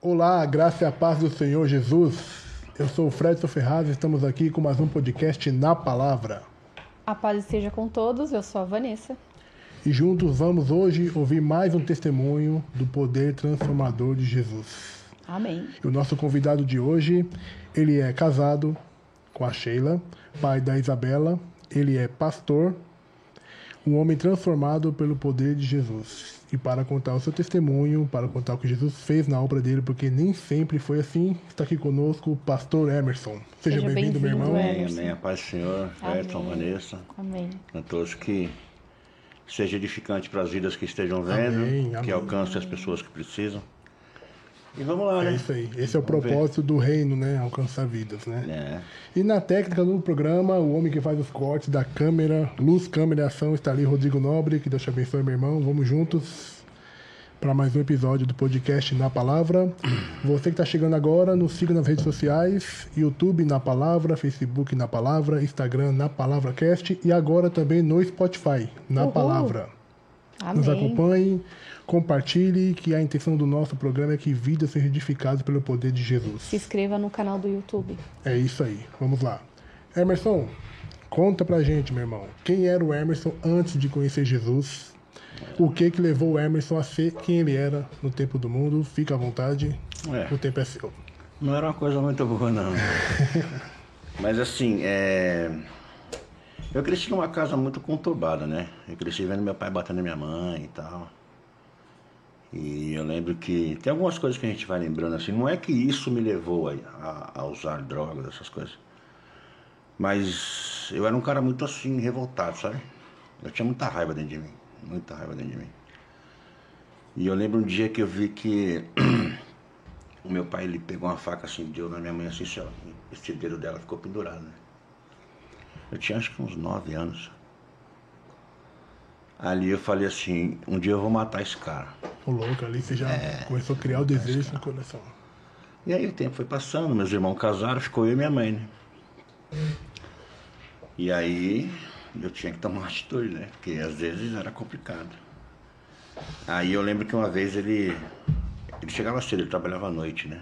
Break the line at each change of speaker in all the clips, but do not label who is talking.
Olá, graça e a paz do Senhor Jesus. Eu sou o Fredson Ferraz e estamos aqui com mais um podcast Na Palavra.
A paz esteja com todos, eu sou a Vanessa.
E juntos vamos hoje ouvir mais um testemunho do poder transformador de Jesus.
Amém.
E o nosso convidado de hoje, ele é casado com a Sheila, pai da Isabela, ele é pastor, um homem transformado pelo poder de Jesus. E para contar o seu testemunho, para contar o que Jesus fez na obra dele, porque nem sempre foi assim, está aqui conosco o pastor Emerson. Seja,
Seja
bem-vindo, meu
bem-vindo,
irmão.
Emerson.
Amém, amém. A paz do Senhor,
Amém.
Vanessa,
Amém.
a todos que seja edificante para as vidas que estejam vendo,
Amém,
que
amém.
alcance as pessoas que precisam. E vamos lá,
É
né?
isso aí. Esse é o
Vamos ver.
propósito do reino, né? Alcançar vidas, né?
É.
E na técnica do programa, o homem que faz os cortes da câmera, luz, câmera e ação, está ali, Rodrigo Nobre. Que Deus te abençoe, meu irmão. Vamos juntos para mais um episódio do podcast Na Palavra. Você que está chegando agora, nos siga nas redes sociais: YouTube Na Palavra, Facebook Na Palavra, Instagram Na Palavra Cast e agora também no Spotify Na
Uhul.
Palavra. Nos
Amém.
acompanhe, compartilhe, que a intenção do nosso programa é que vidas sejam edificadas pelo poder de Jesus.
Se inscreva no canal do YouTube.
É isso aí, vamos lá. Emerson, conta pra gente, meu irmão, quem era o Emerson antes de conhecer Jesus? O que que levou o Emerson a ser quem ele era no tempo do mundo? Fica à vontade,
É.
o tempo é seu.
Não era uma coisa muito boa, não. Mas assim, é... eu cresci numa casa muito conturbada, né? Eu cresci vendo meu pai batendo na minha mãe e tal. E eu lembro que tem algumas coisas que a gente vai lembrando assim. Não é que isso me levou a, a- a usar drogas, essas coisas. Mas eu era um cara muito assim, revoltado, sabe? Eu tinha muita raiva dentro de mim. Muita raiva dentro de mim. E eu lembro um dia que eu vi que o meu pai ele pegou uma faca assim, deu na minha mãe assim, assim, ó, o vestideiro dela ficou pendurado, né? Eu tinha acho que uns nove anos. Ali eu falei assim, um dia eu vou matar esse cara.
O louco ali, você já começou a criar o desejo no coração.
E aí o tempo foi passando, meus irmãos casaram, ficou eu e minha mãe, né? E aí eu tinha que tomar uma atitude, né? Porque às vezes era complicado. Aí eu lembro que uma vez ele. Ele chegava cedo, ele trabalhava à noite, né?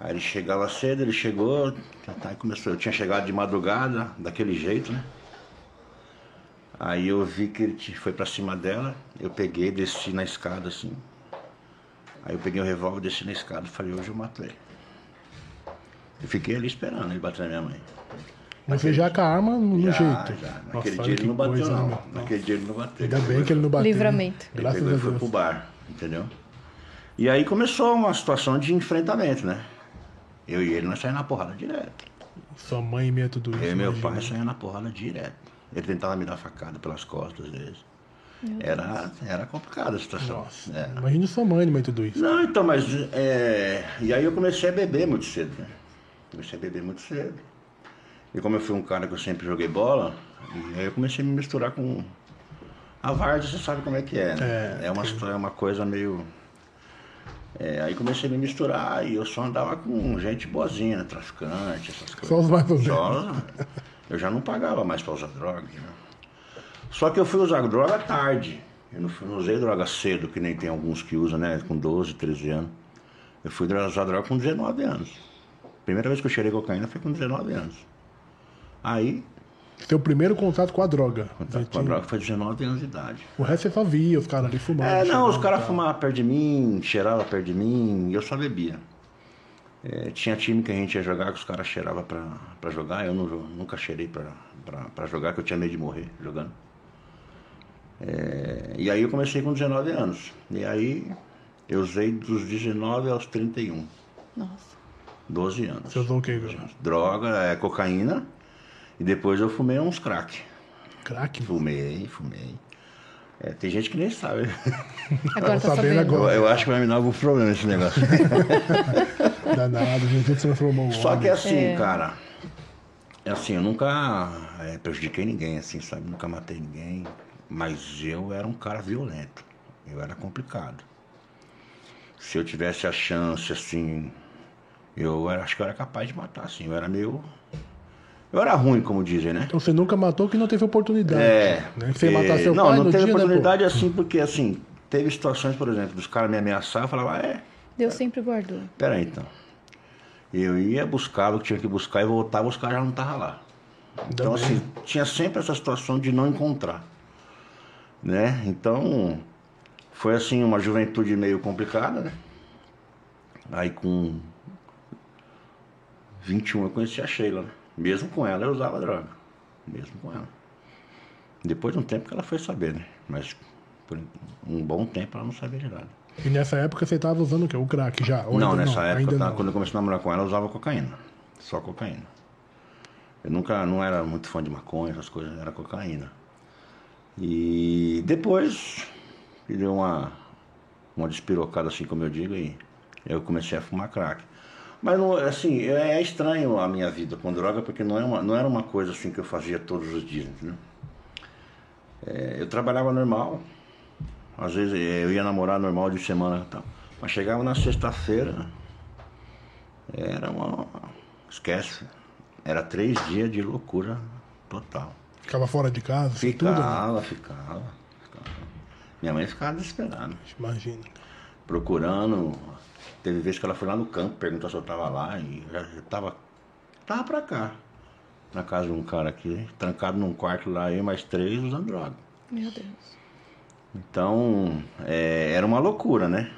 Aí ele chegava cedo, ele chegou, tá, tá, e começou. Eu tinha chegado de madrugada, daquele jeito, né? Aí eu vi que ele foi pra cima dela, eu peguei, desci na escada assim. Aí eu peguei o revólver, desci na escada e falei, hoje eu mato ele. E fiquei ali esperando ele bater na minha mãe.
Mas você já com a arma no
Já,
jeito.
já.
Nossa,
Naquele
olha
dia ele não bateu,
coisa, né,
não.
meu?
Naquele dia ele não bateu.
Ainda bem que ele não bateu.
Livramento.
Ele
Graças
pegou
a
e foi
Deus.
pro bar, entendeu? E aí começou uma situação de enfrentamento, né? Eu e ele, nós saímos na porrada direto.
Sua mãe meia tudo isso.
Eu e meu
imagina.
pai saímos na porrada direto. Ele tentava me dar facada pelas costas deles. Era, era complicada a situação.
Nossa,
É.
imagina sua mãe meia tudo isso.
Não, então, mas. É... E aí eu comecei a beber muito cedo, né? Comecei a beber muito cedo. E como eu fui um cara que eu sempre joguei bola, e aí eu comecei a me misturar com. A Varda, você sabe como é que é, né?
É,
É, uma, é uma coisa meio. É, aí comecei a me misturar e eu só andava com gente boazinha, né? traficante, essas coisas.
Só os mais ou menos.
Só, eu já não pagava mais para usar droga. Né? Só que eu fui usar droga tarde. Eu não, fui- não usei droga cedo, que nem tem alguns que usam, né? Com 12, 13 anos. Eu fui usar droga com 19 anos. Primeira vez que eu cheirei cocaína foi com 19 anos. Aí,
Seu primeiro contato com a droga. Você
com a droga foi 19 anos de idade.
O resto você só via os caras ali fumando.
É, não, os caras fumavam perto de mim, cheiravam perto de mim, e eu só bebia. É, tinha time que a gente ia jogar que os caras cheiravam pra, pra jogar, eu não, nunca cheirei pra, pra, pra jogar, que eu tinha medo de morrer jogando. É, e aí eu comecei com 19 anos. E aí eu usei dos 19 aos 31,
Nossa.
12 anos.
Você usou o cara?
Droga, é, cocaína, e depois eu fumei uns crack.
Crack?
Fumei, fumei. É, tem gente que nem sabe.
Agora
Tô
tá
sabendo agora.
Eu, eu acho que vai me dar algum problema esse negócio.
Danado, Jesus transformou o
Só que assim,
É.
cara, é assim, eu nunca é, prejudiquei ninguém, assim, sabe? Nunca matei ninguém. Mas eu era um cara violento. Eu era complicado. Se eu tivesse a chance, assim, eu era- acho que eu era capaz de matar, assim. Eu era meio. Eu era ruim, como dizem, né?
Então você nunca matou que não teve oportunidade.
É.
Né? Você matar seu
não,
pai
não
no
teve
dia, né,
oportunidade assim, porque assim, teve situações, por exemplo, dos caras me ameaçar, eu falava, ah, é,
Deus sempre guardou.
Pera aí, então. Eu ia buscar o que tinha que buscar e voltava, os caras já não estavam lá. Então,
bem.
assim, tinha sempre essa situação de não encontrar. Né? Então, foi assim, uma juventude meio complicada, né? Aí com 21 eu conheci a Sheila, né? Mesmo com ela eu usava droga. Mesmo com ela. Depois de um tempo que ela foi saber, né? Mas por um bom tempo ela não sabia de nada.
E nessa época você tava usando o quê? O crack já? Ou
não, nessa época,
ainda
tá,
não.
quando eu comecei a namorar com ela, eu usava cocaína. Só cocaína. Eu nunca, não era muito fã de maconha, essas coisas, era cocaína. E depois, deu uma, uma despirocada, assim como eu digo, e eu comecei a fumar crack. Mas, assim, é é estranho a minha vida com droga, porque não, é uma, não era uma coisa assim que eu fazia todos os dias, entendeu? É, eu trabalhava normal, às vezes eh, eu ia namorar normal de semana e tal. Mas chegava na sexta-feira, era uma. Esquece. Era três dias de loucura total.
Ficava fora de casa, assim, tudo, né?
Ficava, ficava, ficava. Minha mãe ficava desesperada,
Imagina.
procurando. Teve vez que ela foi lá no campo, perguntou se eu tava lá e já já tava. Tava pra cá. Na casa de um cara aqui, trancado num quarto lá, eu e mais três usando droga.
Meu Deus.
Então, é, era uma loucura, né?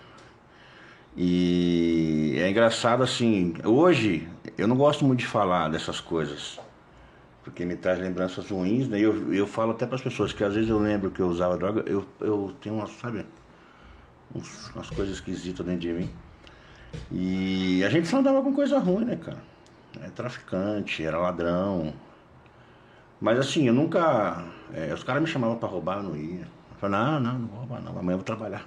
E é engraçado assim, hoje eu não gosto muito de falar dessas coisas, porque me traz lembranças ruins, né? Eu, eu falo até para as pessoas que às vezes eu lembro que eu usava droga, eu, eu tenho umas, sabe, umas coisas esquisitas dentro de mim. E a gente só andava com coisa ruim, né, cara? É traficante, era ladrão. Mas assim, eu nunca. é, os caras me chamavam pra roubar, eu não ia. Eu falei, não, não, não vou roubar não, amanhã eu vou trabalhar.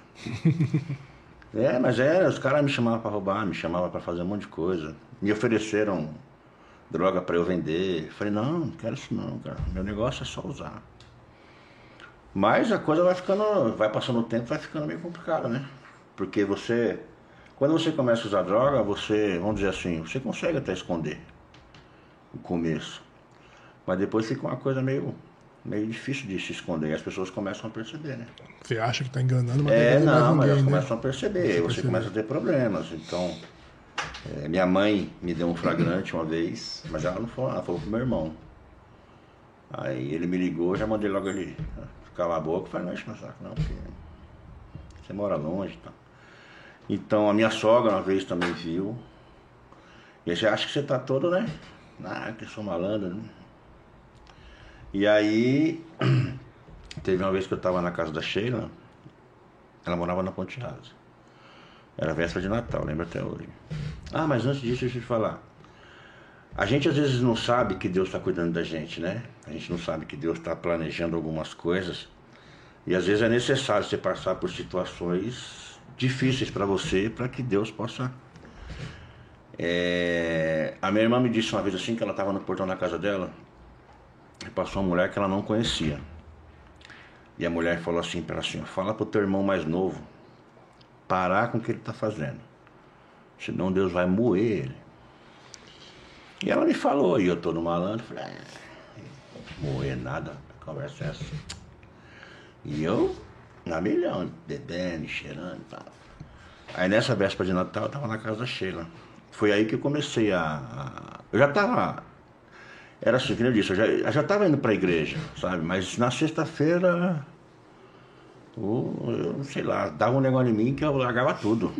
é, mas era, os caras me chamavam pra roubar, me chamavam pra fazer um monte de coisa. Me ofereceram droga pra eu vender. Eu falei, não, não quero isso não, cara. Meu negócio é só usar. Mas a coisa vai ficando, vai passando o tempo, vai ficando meio complicada, né? Porque você, quando você começa a usar droga, você, vamos dizer assim, você consegue até esconder no começo. Mas depois fica uma coisa meio, meio difícil de se esconder. E as pessoas começam a perceber, né?
Você acha que tá enganando, mas
É,
não mais
mas elas
ninguém, né?
começam a perceber. Você
perceber.
começa a ter problemas. Então, é, minha mãe me deu um flagrante uma vez, mas ela não falou, ela falou pro meu irmão. Aí ele me ligou, já mandei logo ele calar a boca. Falei, não, enche meu saco, não, porque você mora longe e tal. Então, a minha sogra uma vez também viu. E você acha que você tá todo, né? Ah, que sou malandro, né? E aí, teve uma vez que eu tava na casa da Sheila, ela morava na Ponte Rasa. Era véspera de Natal, lembro até hoje. Ah, mas antes disso, deixa eu te falar. A gente às vezes não sabe que Deus está cuidando da gente, né? A gente não sabe que Deus está planejando algumas coisas. E às vezes é necessário você passar por situações difíceis para você, para que Deus possa. É, A minha irmã me disse uma vez assim que ela estava no portão da casa dela e passou uma mulher que ela não conhecia. E a mulher falou assim para ela assim: fala pro teu irmão mais novo parar com o que ele está fazendo. Senão Deus vai moer ele. E ela me falou, e eu tô no malandro, falei, ah, moer nada, conversa é essa? E eu, na milhão, bebendo, cheirando e tal. Aí nessa véspera de Natal eu tava na casa da Sheila. Foi aí que eu comecei a. Eu já tava. Era assim, que nem eu disse, eu já, eu já tava indo pra igreja, sabe? Mas na sexta-feira. Eu sei lá, dava um negócio em mim que eu largava tudo.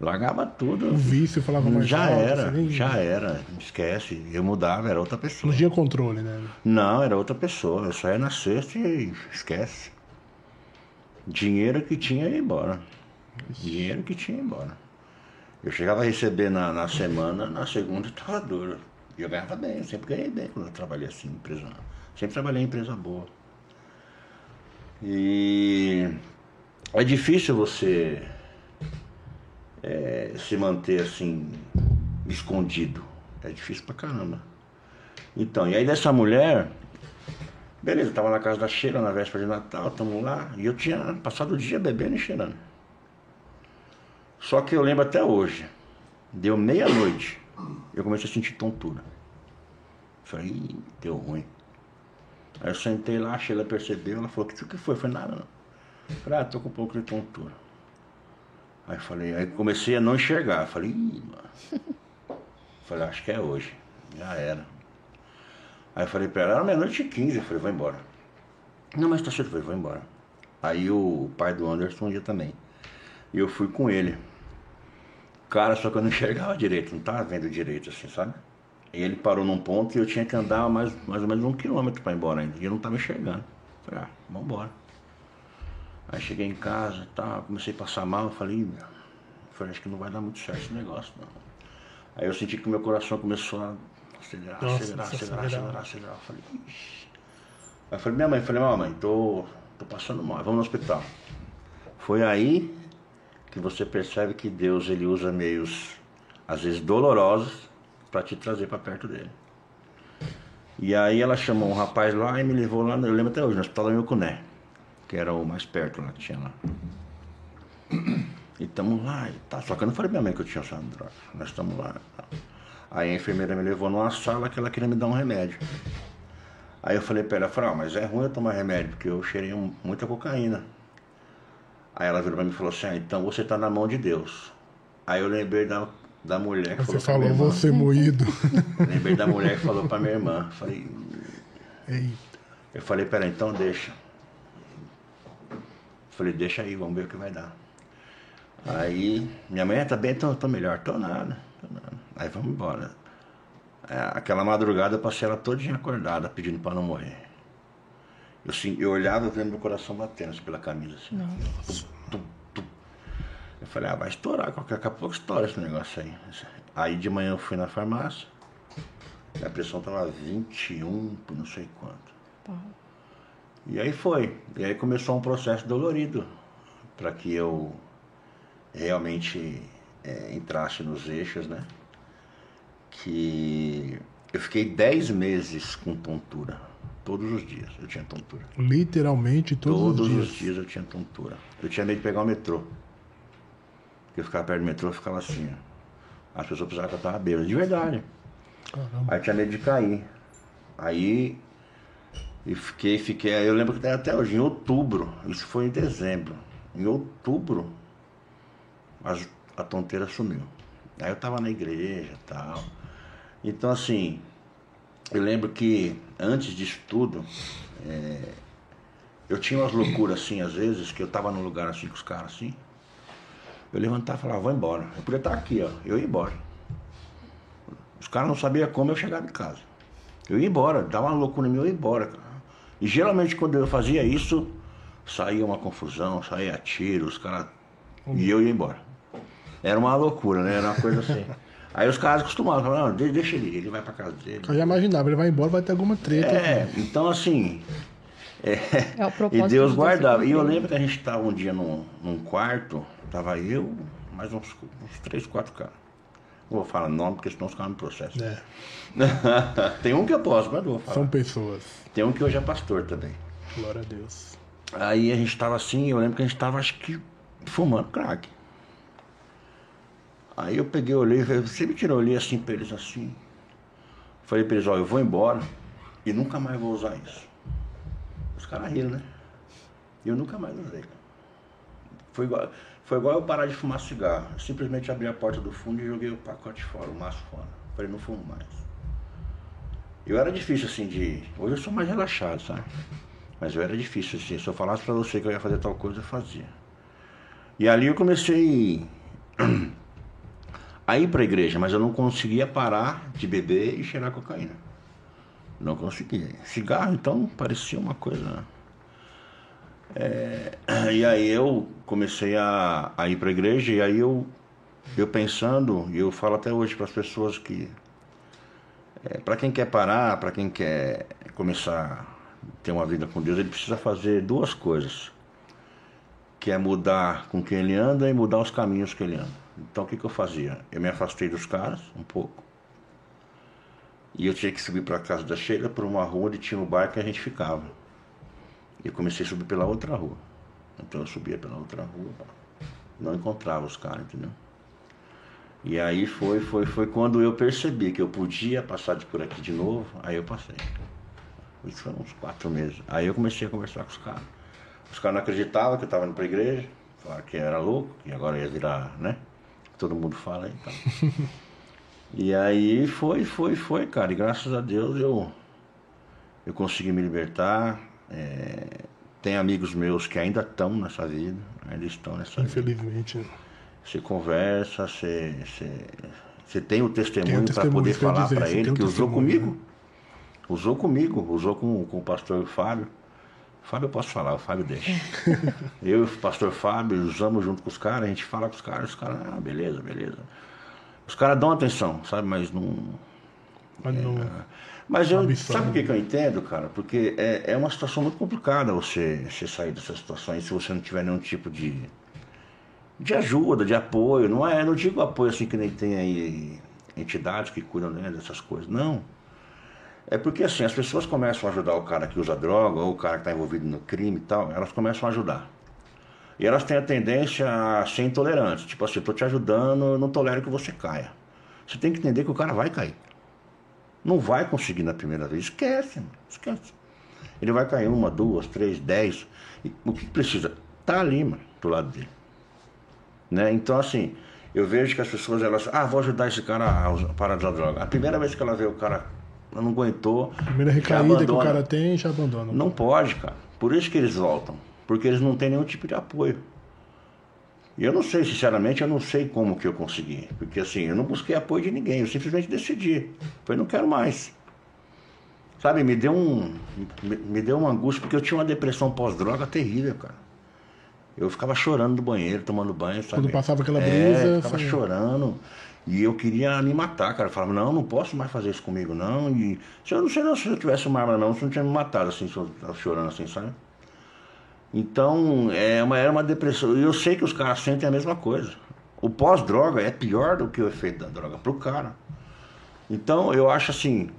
Largava tudo.
O vício falava mais
Já
alto,
era,
nem-
já era. Esquece. Eu mudava, era outra pessoa.
Não tinha controle, né?
Não, era outra pessoa. Eu saía na sexta e esquece. Dinheiro que tinha ia embora. Dinheiro que tinha ia embora. Eu chegava a receber na, na semana, na segunda estava duro. E eu ganhava bem, eu sempre ganhei bem quando eu trabalhei assim, em empresa. Sempre trabalhei em empresa boa. E é difícil você é, se manter assim, escondido. É difícil pra caramba. Então, e aí dessa mulher, beleza, tava na casa da Sheila na véspera de Natal, tamo lá, e eu tinha passado o dia bebendo e cheirando. Só que eu lembro até hoje, deu meia-noite, eu comecei a sentir tontura. Falei, Ih, deu ruim. Aí eu sentei lá, a Sheila percebeu, ela falou, o que foi? Falei, nada não. Falei, ah, tô com um pouco de tontura. Aí falei, aí comecei a não enxergar. Falei, Ih, mano. Falei, acho que é hoje. Já era. Aí eu falei pra ela, era meia-noite e quinze. Eu falei, vou embora. Não, mas tá certo, eu falei, vou embora. Aí o pai do Anderson ia também. E eu fui com ele. Cara, só que eu não enxergava direito, não tava vendo direito assim, sabe? E ele parou num ponto e eu tinha que andar mais, mais ou menos um quilômetro para ir embora ainda. E eu não tava enxergando. Falei, ah, vamos embora. Aí cheguei em casa e tal, comecei a passar mal, eu falei, falei, acho que não vai dar muito certo esse negócio, não. Aí eu senti que meu coração começou a acelerar,
Nossa,
acelerar, acelerar,
acelerar.
acelerar. Eu falei, ixi. Aí eu falei, minha mãe, eu falei, mamãe, tô, tô passando mal, vamos no hospital. Foi aí que você percebe que Deus ele usa meios às vezes dolorosos para te trazer para perto dele. E aí ela chamou um rapaz lá e me levou lá, eu lembro até hoje, no hospital da Milcuné, que era o mais perto lá que tinha lá. E estamos lá e tá. Só que eu não falei pra minha mãe que eu tinha usado droga. Nós estamos lá. tal. Aí a enfermeira me levou numa sala que ela queria me dar um remédio. Aí eu falei pra ela, falei, ah, mas é ruim eu tomar remédio, porque eu cheirei muita cocaína. Aí ela virou pra mim e falou assim, ah, então você tá na mão de Deus. Aí eu lembrei da, da mulher que
Você
falou pra minha
falou, você moído.
Lembrei da mulher que falou pra minha irmã. Falei,
Eita.
eu falei, pera, então deixa. Falei, deixa aí, vamos ver o que vai dar. Aí, minha mãe, "Ah, tá bem, tô, tô melhor, tô nada, tô nada. Aí vamos embora. É, aquela madrugada eu passei ela todinha acordada, pedindo pra não morrer. Eu, sim, eu olhava e vendo meu coração batendo assim, pela camisa. Assim. Tum, tum, tum. Eu falei, ah, vai estourar, qualquer daqui a pouco estoura esse negócio aí. Aí de manhã eu fui na farmácia, a pressão tava 21 por não sei quanto.
Pau.
E aí foi. E aí começou um processo dolorido para que eu realmente é, entrasse nos eixos, né? Que eu fiquei 10 meses com tontura. Todos os dias eu tinha tontura.
Literalmente todos,
Todos
os
os
dias.
dias eu tinha tontura. Eu tinha medo de pegar o metrô. Porque eu ficava perto do metrô, eu ficava assim. ó. As pessoas pensavam que eu tava bêbado. De verdade.
Caramba.
Aí eu tinha medo de cair. Aí e fiquei, fiquei. Eu lembro que até hoje, em outubro, isso foi em dezembro. Em outubro, as- a tonteira sumiu. Aí eu tava na igreja e tal. Então assim, eu lembro que antes disso tudo, é, eu tinha umas loucuras assim, às vezes, que eu tava num lugar assim com os caras assim. Eu levantava e falava, vou embora. Eu podia estar aqui, ó. Eu ia embora. Os caras não sabiam como eu chegava em casa. Eu ia embora, dava uma loucura em mim, eu ia embora, cara. E geralmente quando eu fazia isso, saía uma confusão, saía tiro, os caras. E eu ia embora. Era uma loucura, né? Era uma coisa assim. Aí os caras acostumavam, falavam, não, de- deixa ele, ir, ele vai pra casa dele.
Eu já imaginava, ele vai embora, vai ter alguma treta.
É, então assim.
É o
E
propósito
Deus
de
guardava. E eu lembro que a gente estava um dia num, num quarto, tava eu, mais uns, uns três, quatro caras. Não vou falar nome, porque senão os caras me processam.
É,
Tem um que eu posso, mas não vou falar.
são pessoas.
Tem um que hoje é pastor também.
Glória a Deus.
Aí a gente tava assim, eu lembro que a gente tava, acho que, fumando crack. Aí eu peguei, olhei, e você me tirou, olhei assim pra eles assim. Falei pra eles, ó, eu vou embora e nunca mais vou usar isso. Os caras riram, né? Eu nunca mais usei. Foi igual, foi igual eu parar de fumar cigarro. Eu simplesmente abri a porta do fundo e joguei o pacote fora, o maço fora. Falei, não fumo mais. Eu era difícil assim de. Hoje eu sou mais relaxado, sabe? Mas eu era difícil assim. Se eu falasse pra você que eu ia fazer tal coisa, eu fazia. E ali eu comecei a ir pra igreja, mas eu não conseguia parar de beber e cheirar cocaína. Não conseguia. Cigarro, então, parecia uma coisa. É, E aí eu comecei a, a ir pra igreja, e aí eu, eu pensando, e eu falo até hoje para as pessoas que é, para quem quer parar, para quem quer começar a ter uma vida com Deus, ele precisa fazer duas coisas. Que é mudar com quem ele anda e mudar os caminhos que ele anda. Então o que, que eu fazia? Eu me afastei dos caras um pouco. E eu tinha que subir para a casa da Sheila por uma rua onde tinha um bar que a gente ficava. E eu comecei a subir pela outra rua. Então eu subia pela outra rua. Não encontrava os caras, entendeu? E aí foi, foi, foi quando eu percebi que eu podia passar de por aqui de novo, aí eu passei. Isso foi uns quatro meses. Aí eu comecei a conversar com os caras. Os caras não acreditavam que eu estava indo para a igreja. Falaram que era louco, que agora ia virar, né? Todo mundo fala aí, então. e aí foi, foi, foi, cara. E graças a Deus eu, eu consegui me libertar. É, tem amigos meus que ainda estão nessa vida, ainda estão nessa vida.
Infelizmente.
Você conversa, você, você, você tem o testemunho para
testemunho,
poder falar para ele
um
que usou
testemunho,
comigo. Usou comigo, usou com, com o pastor Fábio. Fábio eu posso falar, o Fábio deixa. eu e o pastor Fábio usamos junto com os caras, a gente fala com os caras, os caras, ah, beleza, beleza. Os caras dão atenção, sabe, mas não.
Mas não.
Mas eu, sabe o que, que eu entendo, cara? Porque é, é uma situação muito complicada você, você sair dessas situações se você não tiver nenhum tipo de, de ajuda, de apoio. Não é, não digo apoio assim que nem tem aí entidades que cuidam né, dessas coisas. Não. É porque assim, as pessoas começam a ajudar o cara que usa droga ou o cara que está envolvido no crime e tal, elas começam a ajudar. E elas têm a tendência a ser intolerantes. Tipo assim, tô te ajudando, não tolero que você caia. Você tem que entender que o cara vai cair. Não vai conseguir na primeira vez. Esquece, mano. Esquece. Ele vai cair uma, duas, três, dez. E o que precisa? Tá ali, mano, do lado dele. Né? Então, assim, eu vejo que as pessoas, elas, ah, vou ajudar esse cara a parar de usar droga. A primeira vez que ela vê o cara, não aguentou.
Primeira recaída que o cara tem, já abandona.
Não pode, cara. Por isso que eles voltam. Porque eles não têm nenhum tipo de apoio. E eu não sei, sinceramente, eu não sei como que eu consegui. Porque assim, eu não busquei apoio de ninguém, eu simplesmente decidi. Falei, não quero mais. Sabe, me deu um. Me, me deu uma angústia, porque eu tinha uma depressão pós-droga terrível, cara. Eu ficava chorando no banheiro, tomando banho, sabe?
Quando passava aquela
É,
brisa,
ficava
você-
chorando. E eu queria me matar, cara. Eu falava, não, não posso mais fazer isso comigo, não. E se eu não sei não, se eu tivesse uma arma, não, você não tinha me matado, assim, se eu chorando assim, sabe? Então, é uma, era uma depressão. E eu sei que os caras sentem a mesma coisa. O pós-droga é pior do que o efeito da droga pro cara. Então, eu acho assim,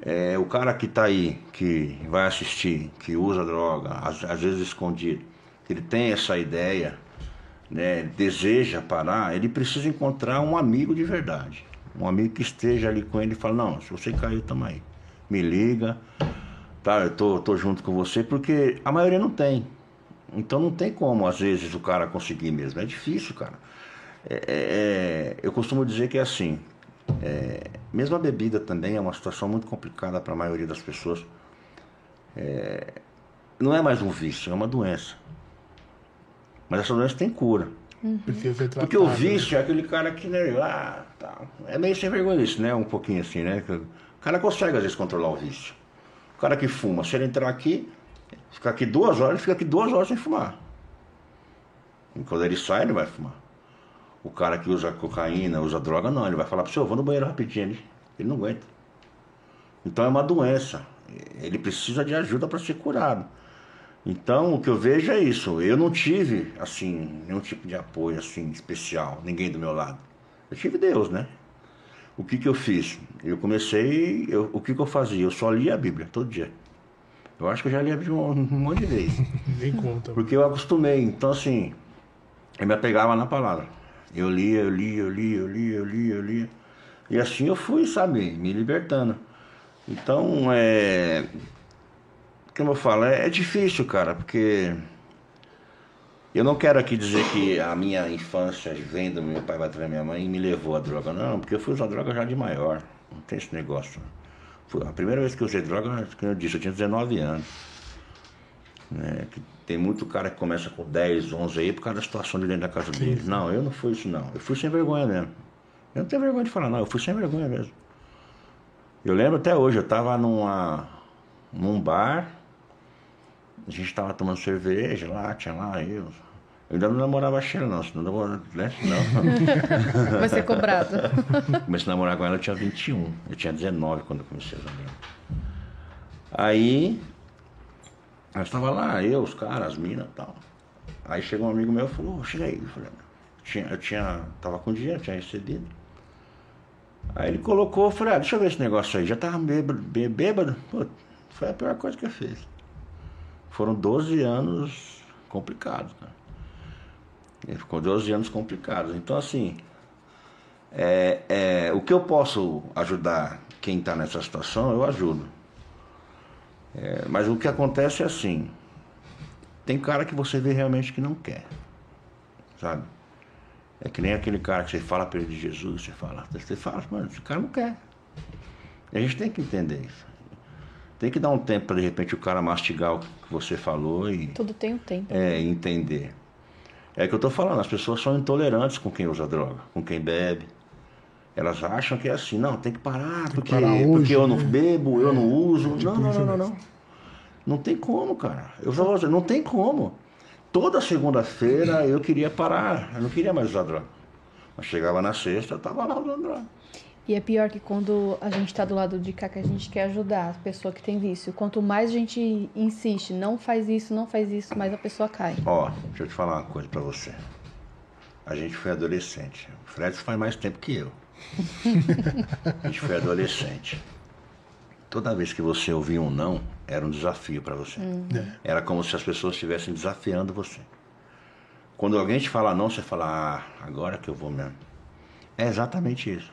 é, o cara que tá aí, que vai assistir, que usa droga, às, às vezes escondido, ele tem essa ideia, né, deseja parar, ele precisa encontrar um amigo de verdade. Um amigo que esteja ali com ele e fala, não, se você caiu, tamo aí. Me liga, tá, eu tô, tô junto com você, porque a maioria não tem. Então não tem como, às vezes, o cara conseguir mesmo. É difícil, cara. É, é, é, eu costumo dizer que é assim, é, mesmo a bebida também é uma situação muito complicada para a maioria das pessoas. É, não é mais um vício, é uma doença. Mas essa doença tem cura.
Tratado.
Porque o vício é aquele cara que, né, ah, tá. É meio sem vergonha isso, né? Um pouquinho assim, né? O cara consegue, às vezes, controlar o vício. O cara que fuma, se ele entrar aqui, ficar aqui duas horas, ele fica aqui duas horas sem fumar. E quando ele sai, ele vai fumar. O cara que usa cocaína, usa droga, não. Ele vai falar pro senhor, vou no banheiro rapidinho. Ele, ele não aguenta. Então é uma doença. Ele precisa de ajuda para ser curado. Então, o que eu vejo é isso. Eu não tive, assim, nenhum tipo de apoio, assim, especial. Ninguém do meu lado. Eu tive Deus, né? O que que eu fiz? Eu comecei... eu- o que que eu fazia? Eu só lia a Bíblia, todo dia. Eu acho que eu já li a Bíblia um, um monte de vezes.
Nem conta.
Porque eu acostumei. Então, assim, eu me apegava na palavra. Eu lia, eu lia, eu lia, eu lia, eu lia, eu lia. E assim eu fui, sabe, me libertando. Então, é. Como eu falo, é, é difícil, cara, porque. Eu não quero aqui dizer que a minha infância, vendo meu pai bater na minha mãe, me levou à droga. Não, porque eu fui usar droga já de maior. Não tem esse negócio. Foi a primeira vez que eu usei droga, como eu disse, eu tinha 19 anos né? Que tem muito cara que começa com 10, 11 aí por causa da situação de dentro da casa dele. Não, eu não fui isso não. Eu fui sem vergonha mesmo. Eu não tenho vergonha de falar não, eu fui sem vergonha mesmo. Eu lembro até hoje, eu tava numa, num bar, a gente tava tomando cerveja lá, tinha lá eu. Eu ainda não namorava a Sheila não, senão namorava, né? Não.
Vai ser cobrado.
Comecei a namorar com ela, eu tinha 21. Eu tinha 19 quando eu comecei a namorar. Aí, nós estava lá, eu, os caras, as minas e tal. Aí chegou um amigo meu e falou, "Ô, chega aí. Eu falei, tinha, eu tinha, tava com dinheiro, tinha recebido. Aí ele colocou, eu falei, ah, deixa eu ver esse negócio aí. Já tava bêbado, bê- bêbado. Pô, foi a pior coisa que eu fiz. Foram 12 anos complicados, cara. Ele ficou 12 anos complicados. Então, assim, é, é, o que eu posso ajudar quem está nessa situação, eu ajudo. É, mas o que acontece é assim: tem cara que você vê realmente que não quer. sabe? É que nem aquele cara que você fala pra ele de Jesus, você fala, você fala, mano, esse cara não quer. A gente tem que entender isso. Tem que dar um tempo para de repente o cara mastigar o que você falou e
Tudo tem um tempo.
é, entender. É que eu tô falando, as pessoas são intolerantes com quem usa droga, com quem bebe. Elas acham que é assim, não, tem que parar, porque,
parar hoje,
porque eu não
né?
bebo, eu não uso.
tipo
não, não, não, não, não. Não tem como, cara. Eu só vou dizer, não tem como. Toda segunda-feira eu queria parar, eu não queria mais usar droga. Mas chegava na sexta, eu tava lá usando droga.
E é pior que quando a gente tá do lado de cá, que a gente quer ajudar a pessoa que tem vício. Quanto mais a gente insiste, não faz isso, não faz isso, mais a pessoa cai.
Ó, deixa eu te falar uma coisa pra você. A gente foi adolescente. O Fred faz mais tempo que eu. A gente foi adolescente. Toda vez que você ouvia um não, era um desafio pra você.
É.
Era como se as pessoas estivessem desafiando você. Quando alguém te fala não, você fala, ah, agora que eu vou mesmo. É exatamente isso.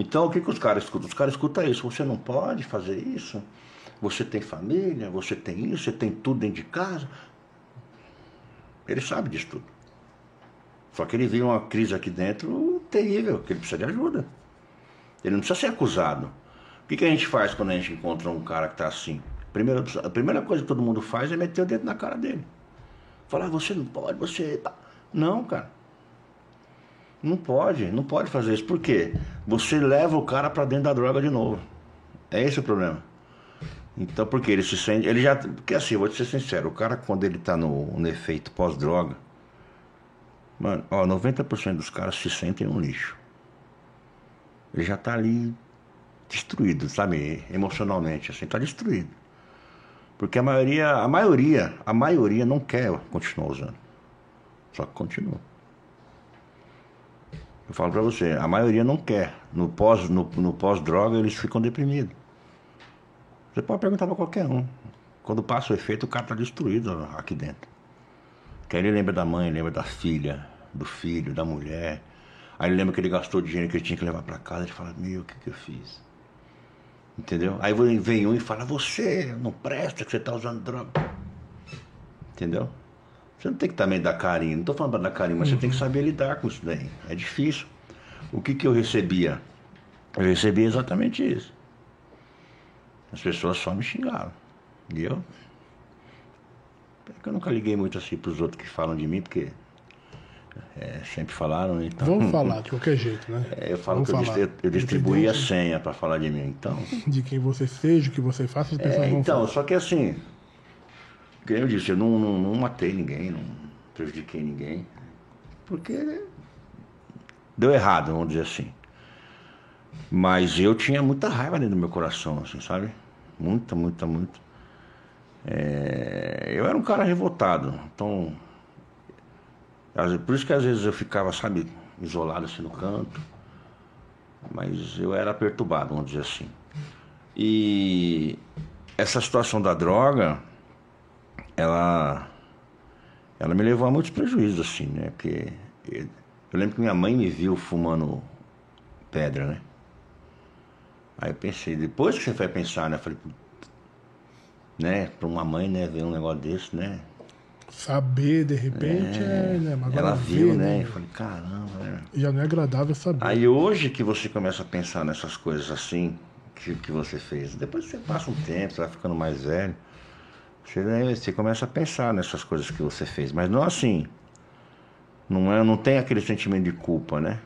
Então o que, que os caras escutam? Os caras escutam isso, você não pode fazer isso, você tem família, você tem isso, você tem tudo dentro de casa. Ele sabe disso tudo. Só que ele viu uma crise aqui dentro terrível, que ele precisa de ajuda. Ele não precisa ser acusado. O que, que a gente faz quando a gente encontra um cara que está assim? Primeira, a primeira coisa que todo mundo faz é meter o dedo na cara dele. Falar, você não pode, você. tá." Não, cara. Não pode, não pode fazer isso. Por quê? Você leva o cara pra dentro da droga de novo. É esse o problema. Então, porque ele se sente. Ele já. Porque assim, vou te ser sincero, o cara quando ele tá no, no efeito pós-droga, mano, ó, 90% dos caras se sentem um lixo. Ele já tá ali destruído, sabe? Emocionalmente, assim, tá destruído. Porque a maioria, a maioria, a maioria não quer continuar usando. Só que continua. Eu falo pra você, a maioria não quer. No pós, no, no pós-droga eles ficam deprimidos. Você pode perguntar pra qualquer um. Quando passa o efeito, o cara tá destruído aqui dentro. Que aí ele lembra da mãe, lembra da filha, do filho, da mulher. Aí ele lembra que ele gastou dinheiro que ele tinha que levar pra casa. Ele fala, meu, o que que eu fiz? Entendeu? Aí vem um e fala, você não presta que você tá usando droga. Entendeu? Você não tem que também dar carinho. Não tô falando pra dar carinho, mas você tem que saber lidar com isso daí. É difícil. O que que eu recebia? Eu recebia exatamente isso. As pessoas só me xingavam. E eu. é que Eu nunca liguei muito assim pros outros que falam de mim, porque é, sempre falaram, então.
Vamos falar de qualquer jeito, né?
É, eu falo que eu, distri- eu distribuí a senha pra falar de mim, então.
De quem você seja, o que você faça, as pessoas
É,
vão
então,
falar.
só que assim, eu disse, eu não, não, não matei ninguém, não prejudiquei ninguém, porque deu errado, vamos dizer assim. Mas eu tinha muita raiva dentro do meu coração, assim, sabe? Muita, muita, muita. É, eu era um cara revoltado, então. Por isso que às vezes eu ficava, sabe, isolado assim no canto. Mas eu era perturbado, vamos dizer assim. E essa situação da droga, ela, ela me levou a muitos prejuízos, assim, né? Porque eu, eu lembro que minha mãe me viu fumando pedra, né? Aí eu pensei, depois que você foi pensar, né? Eu falei, né? Pra uma mãe, né? Ver um negócio desse, né?
Saber, de repente, é, né? Mas
Ela viu,
ver,
né? Eu falei, caramba, né?
Já não é agradável saber.
Aí hoje que você começa a pensar nessas coisas assim, que, que você fez, depois você passa um tempo, você vai ficando mais velho, você, você começa a pensar nessas coisas que você fez, mas não assim, não, é, não tem aquele sentimento de culpa, né?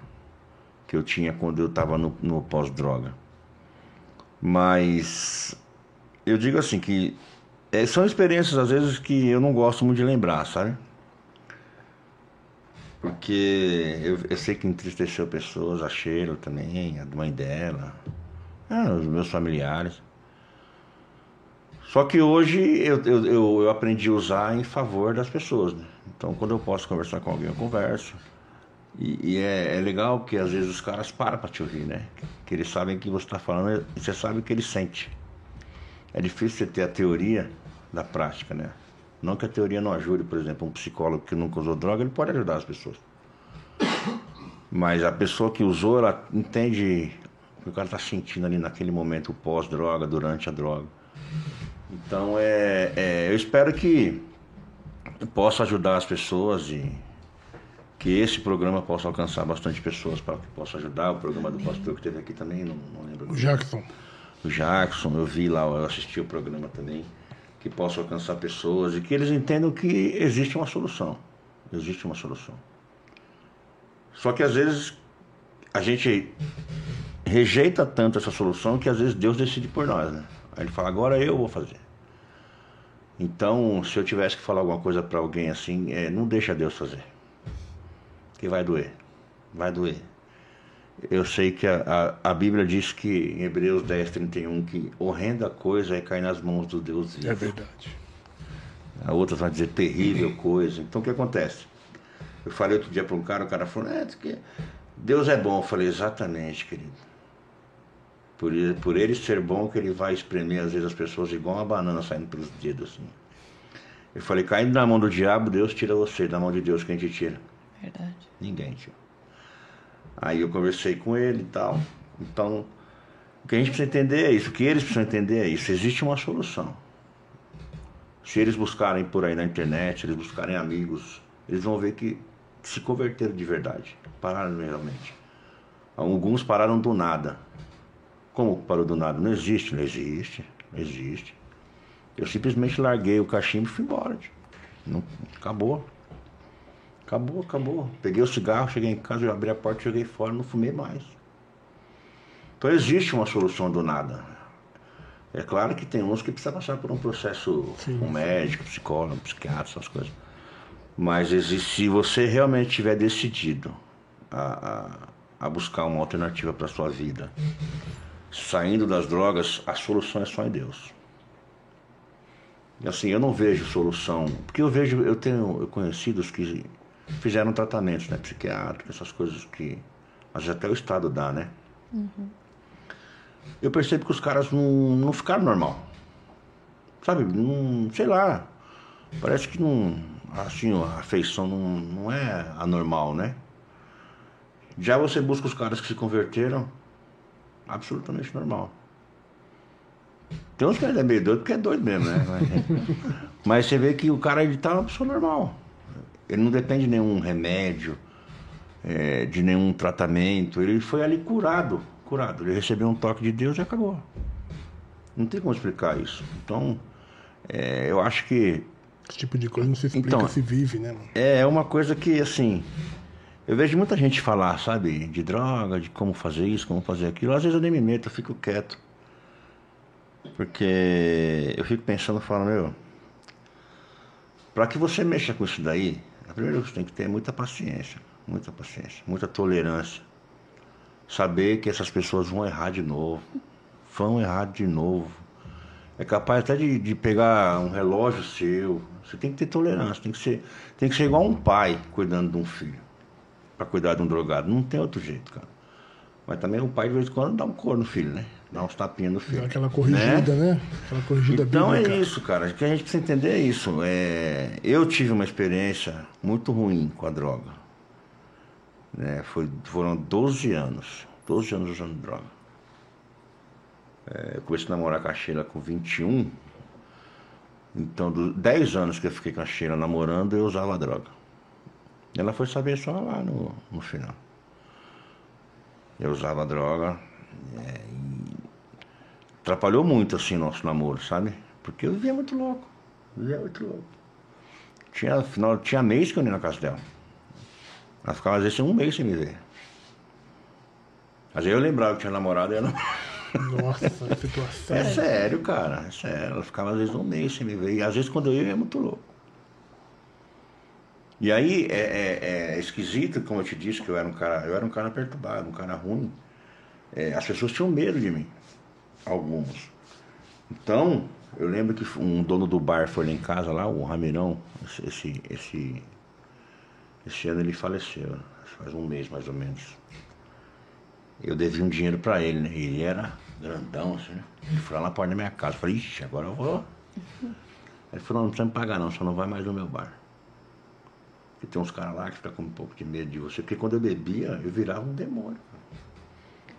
Que eu tinha quando eu estava no, no pós-droga. Mas eu digo assim que é, são experiências às vezes que eu não gosto muito de lembrar, sabe? Porque eu, eu sei que entristeceu pessoas, a Sheila também, a mãe dela, ah, os meus familiares. Só que hoje eu, eu, eu, aprendi a usar em favor das pessoas. Né? Então, quando eu posso conversar com alguém, eu converso. E, e é, é legal que às vezes os caras param para te ouvir, né? Que eles sabem que você está falando e você sabe o que ele sente. É difícil você ter a teoria da prática, né? Não que a teoria não ajude, por exemplo, um psicólogo que nunca usou droga, ele pode ajudar as pessoas. Mas a pessoa que usou, ela entende o que o cara está sentindo ali naquele momento pós-droga, durante a droga. Então, é, é, eu espero que possa ajudar as pessoas e que esse programa possa alcançar bastante pessoas para que possa ajudar. O programa do pastor que teve aqui também, não, não lembro.
O Jackson.
O Jackson, eu vi lá, eu assisti o programa também, que possa alcançar pessoas e que eles entendam que existe uma solução. Existe uma solução. Só que às vezes a gente rejeita tanto essa solução que às vezes Deus decide por nós, né? Aí ele fala, agora eu vou fazer. Então, se eu tivesse que falar alguma coisa para alguém assim, é, não deixa Deus fazer. Que vai doer. Vai doer. Eu sei que a, a, a, Bíblia diz que em Hebreus 10, 31, que horrenda coisa é cair nas mãos do Deus vivo.
É verdade.
A outra vai dizer terrível coisa. Então o que acontece? Eu falei outro dia para um cara, o cara falou, é, que Deus é bom. Eu falei, exatamente, querido. Por, por ele ser bom que ele vai espremer às vezes as pessoas igual uma banana saindo pelos dedos assim. Eu falei, caindo na mão do diabo, Deus tira você, da mão de Deus quem te tira?
Verdade.
Ninguém tira. Aí eu conversei com ele e tal. Então, o que a gente precisa entender é isso, o que eles precisam entender é isso, existe uma solução. Se eles buscarem por aí na internet, eles buscarem amigos, eles vão ver que se converteram de verdade, pararam realmente. Alguns pararam do nada, como parou do nada? Não existe, não existe, não existe. Eu simplesmente larguei o cachimbo e fui embora. Não, acabou. Acabou, acabou. Peguei o cigarro, cheguei em casa, abri a porta, joguei fora, não fumei mais. Então existe uma solução do nada. É claro que tem uns que precisam passar por um processo sim, com médico, psicólogo, psiquiatra, essas coisas. Mas existe, se você realmente tiver decidido a, a, a buscar uma alternativa para a sua vida, saindo das drogas, a solução é só em Deus. E assim, eu não vejo solução, porque eu vejo, eu tenho conhecidos que fizeram tratamentos, né, psiquiátricos, essas coisas que vezes até o Estado dá, né? Uhum. Eu percebo que os caras não, não ficaram normal. Sabe, não, sei lá, parece que não, assim, a afeição não, não é anormal, né? Já você busca os caras que se converteram, absolutamente normal. Tem uns que ainda é meio doido porque é doido mesmo, né? Mas você vê que o cara ele tá uma pessoa normal. Ele não depende de nenhum remédio, é, de nenhum tratamento. Ele foi ali curado, curado. Ele recebeu um toque de Deus e acabou. Não tem como explicar isso. Então, é, eu acho que.
Esse tipo de coisa não se explica, então, se vive, né?
É, é uma coisa que, assim, eu vejo muita gente falar, sabe, de droga, de como fazer isso, como fazer aquilo. Às vezes eu nem me meto, eu fico quieto. Porque eu fico pensando, falando, meu, para que você mexa com isso daí, primeiro você tem que ter muita paciência, muita paciência, muita tolerância. Saber que essas pessoas vão errar de novo, vão errar de novo. É capaz até de, de pegar um relógio seu. Você tem que ter tolerância, tem que ser, tem que ser igual um pai cuidando de um filho para cuidar de um drogado. Não tem outro jeito, cara. Mas também o pai de vez em quando dá um cor no filho, né? Dá uns tapinhas no filho. Dá
aquela corrigida, né? né? Aquela corrigida
Então
bíblica.
é isso, cara. O que a gente precisa entender é isso. É... Eu tive uma experiência muito ruim com a droga. Né? Foi, foram 12 anos. 12 anos usando droga. É, eu comecei a namorar com a Sheila com 21. Então, dos 10 anos que eu fiquei com a Sheila namorando, eu usava droga. Ela foi saber só lá no, no final. Eu usava droga é, e atrapalhou muito assim nosso namoro, sabe? Porque eu vivia muito louco. Vivia muito louco. Tinha, afinal, tinha mês que eu ia na casa dela. Ela ficava às vezes um mês sem me ver. Mas aí eu lembrava que tinha namorado e ela
Nossa, situação.
É sério, cara. É sério. Ela ficava às vezes um mês sem me ver. E às vezes quando eu ia, eu ia muito louco. E aí é, é, é, esquisito, como eu te disse, que eu era um cara, eu era um cara perturbado, um cara ruim. É, as pessoas tinham medo de mim, alguns. Então, eu lembro que um dono do bar foi lá em casa, lá, o Ramirão, esse, esse, esse ano ele faleceu, faz um mês mais ou menos. Eu devia um dinheiro para ele, né? Ele era grandão, assim, né? Ele foi lá na porta da minha casa. Eu falei, ixi, agora eu vou. Ele falou, não, não precisa me pagar não, só não vai mais no meu bar. E tem uns caras lá que ficam com um pouco de medo de você, porque quando eu bebia, eu virava um demônio.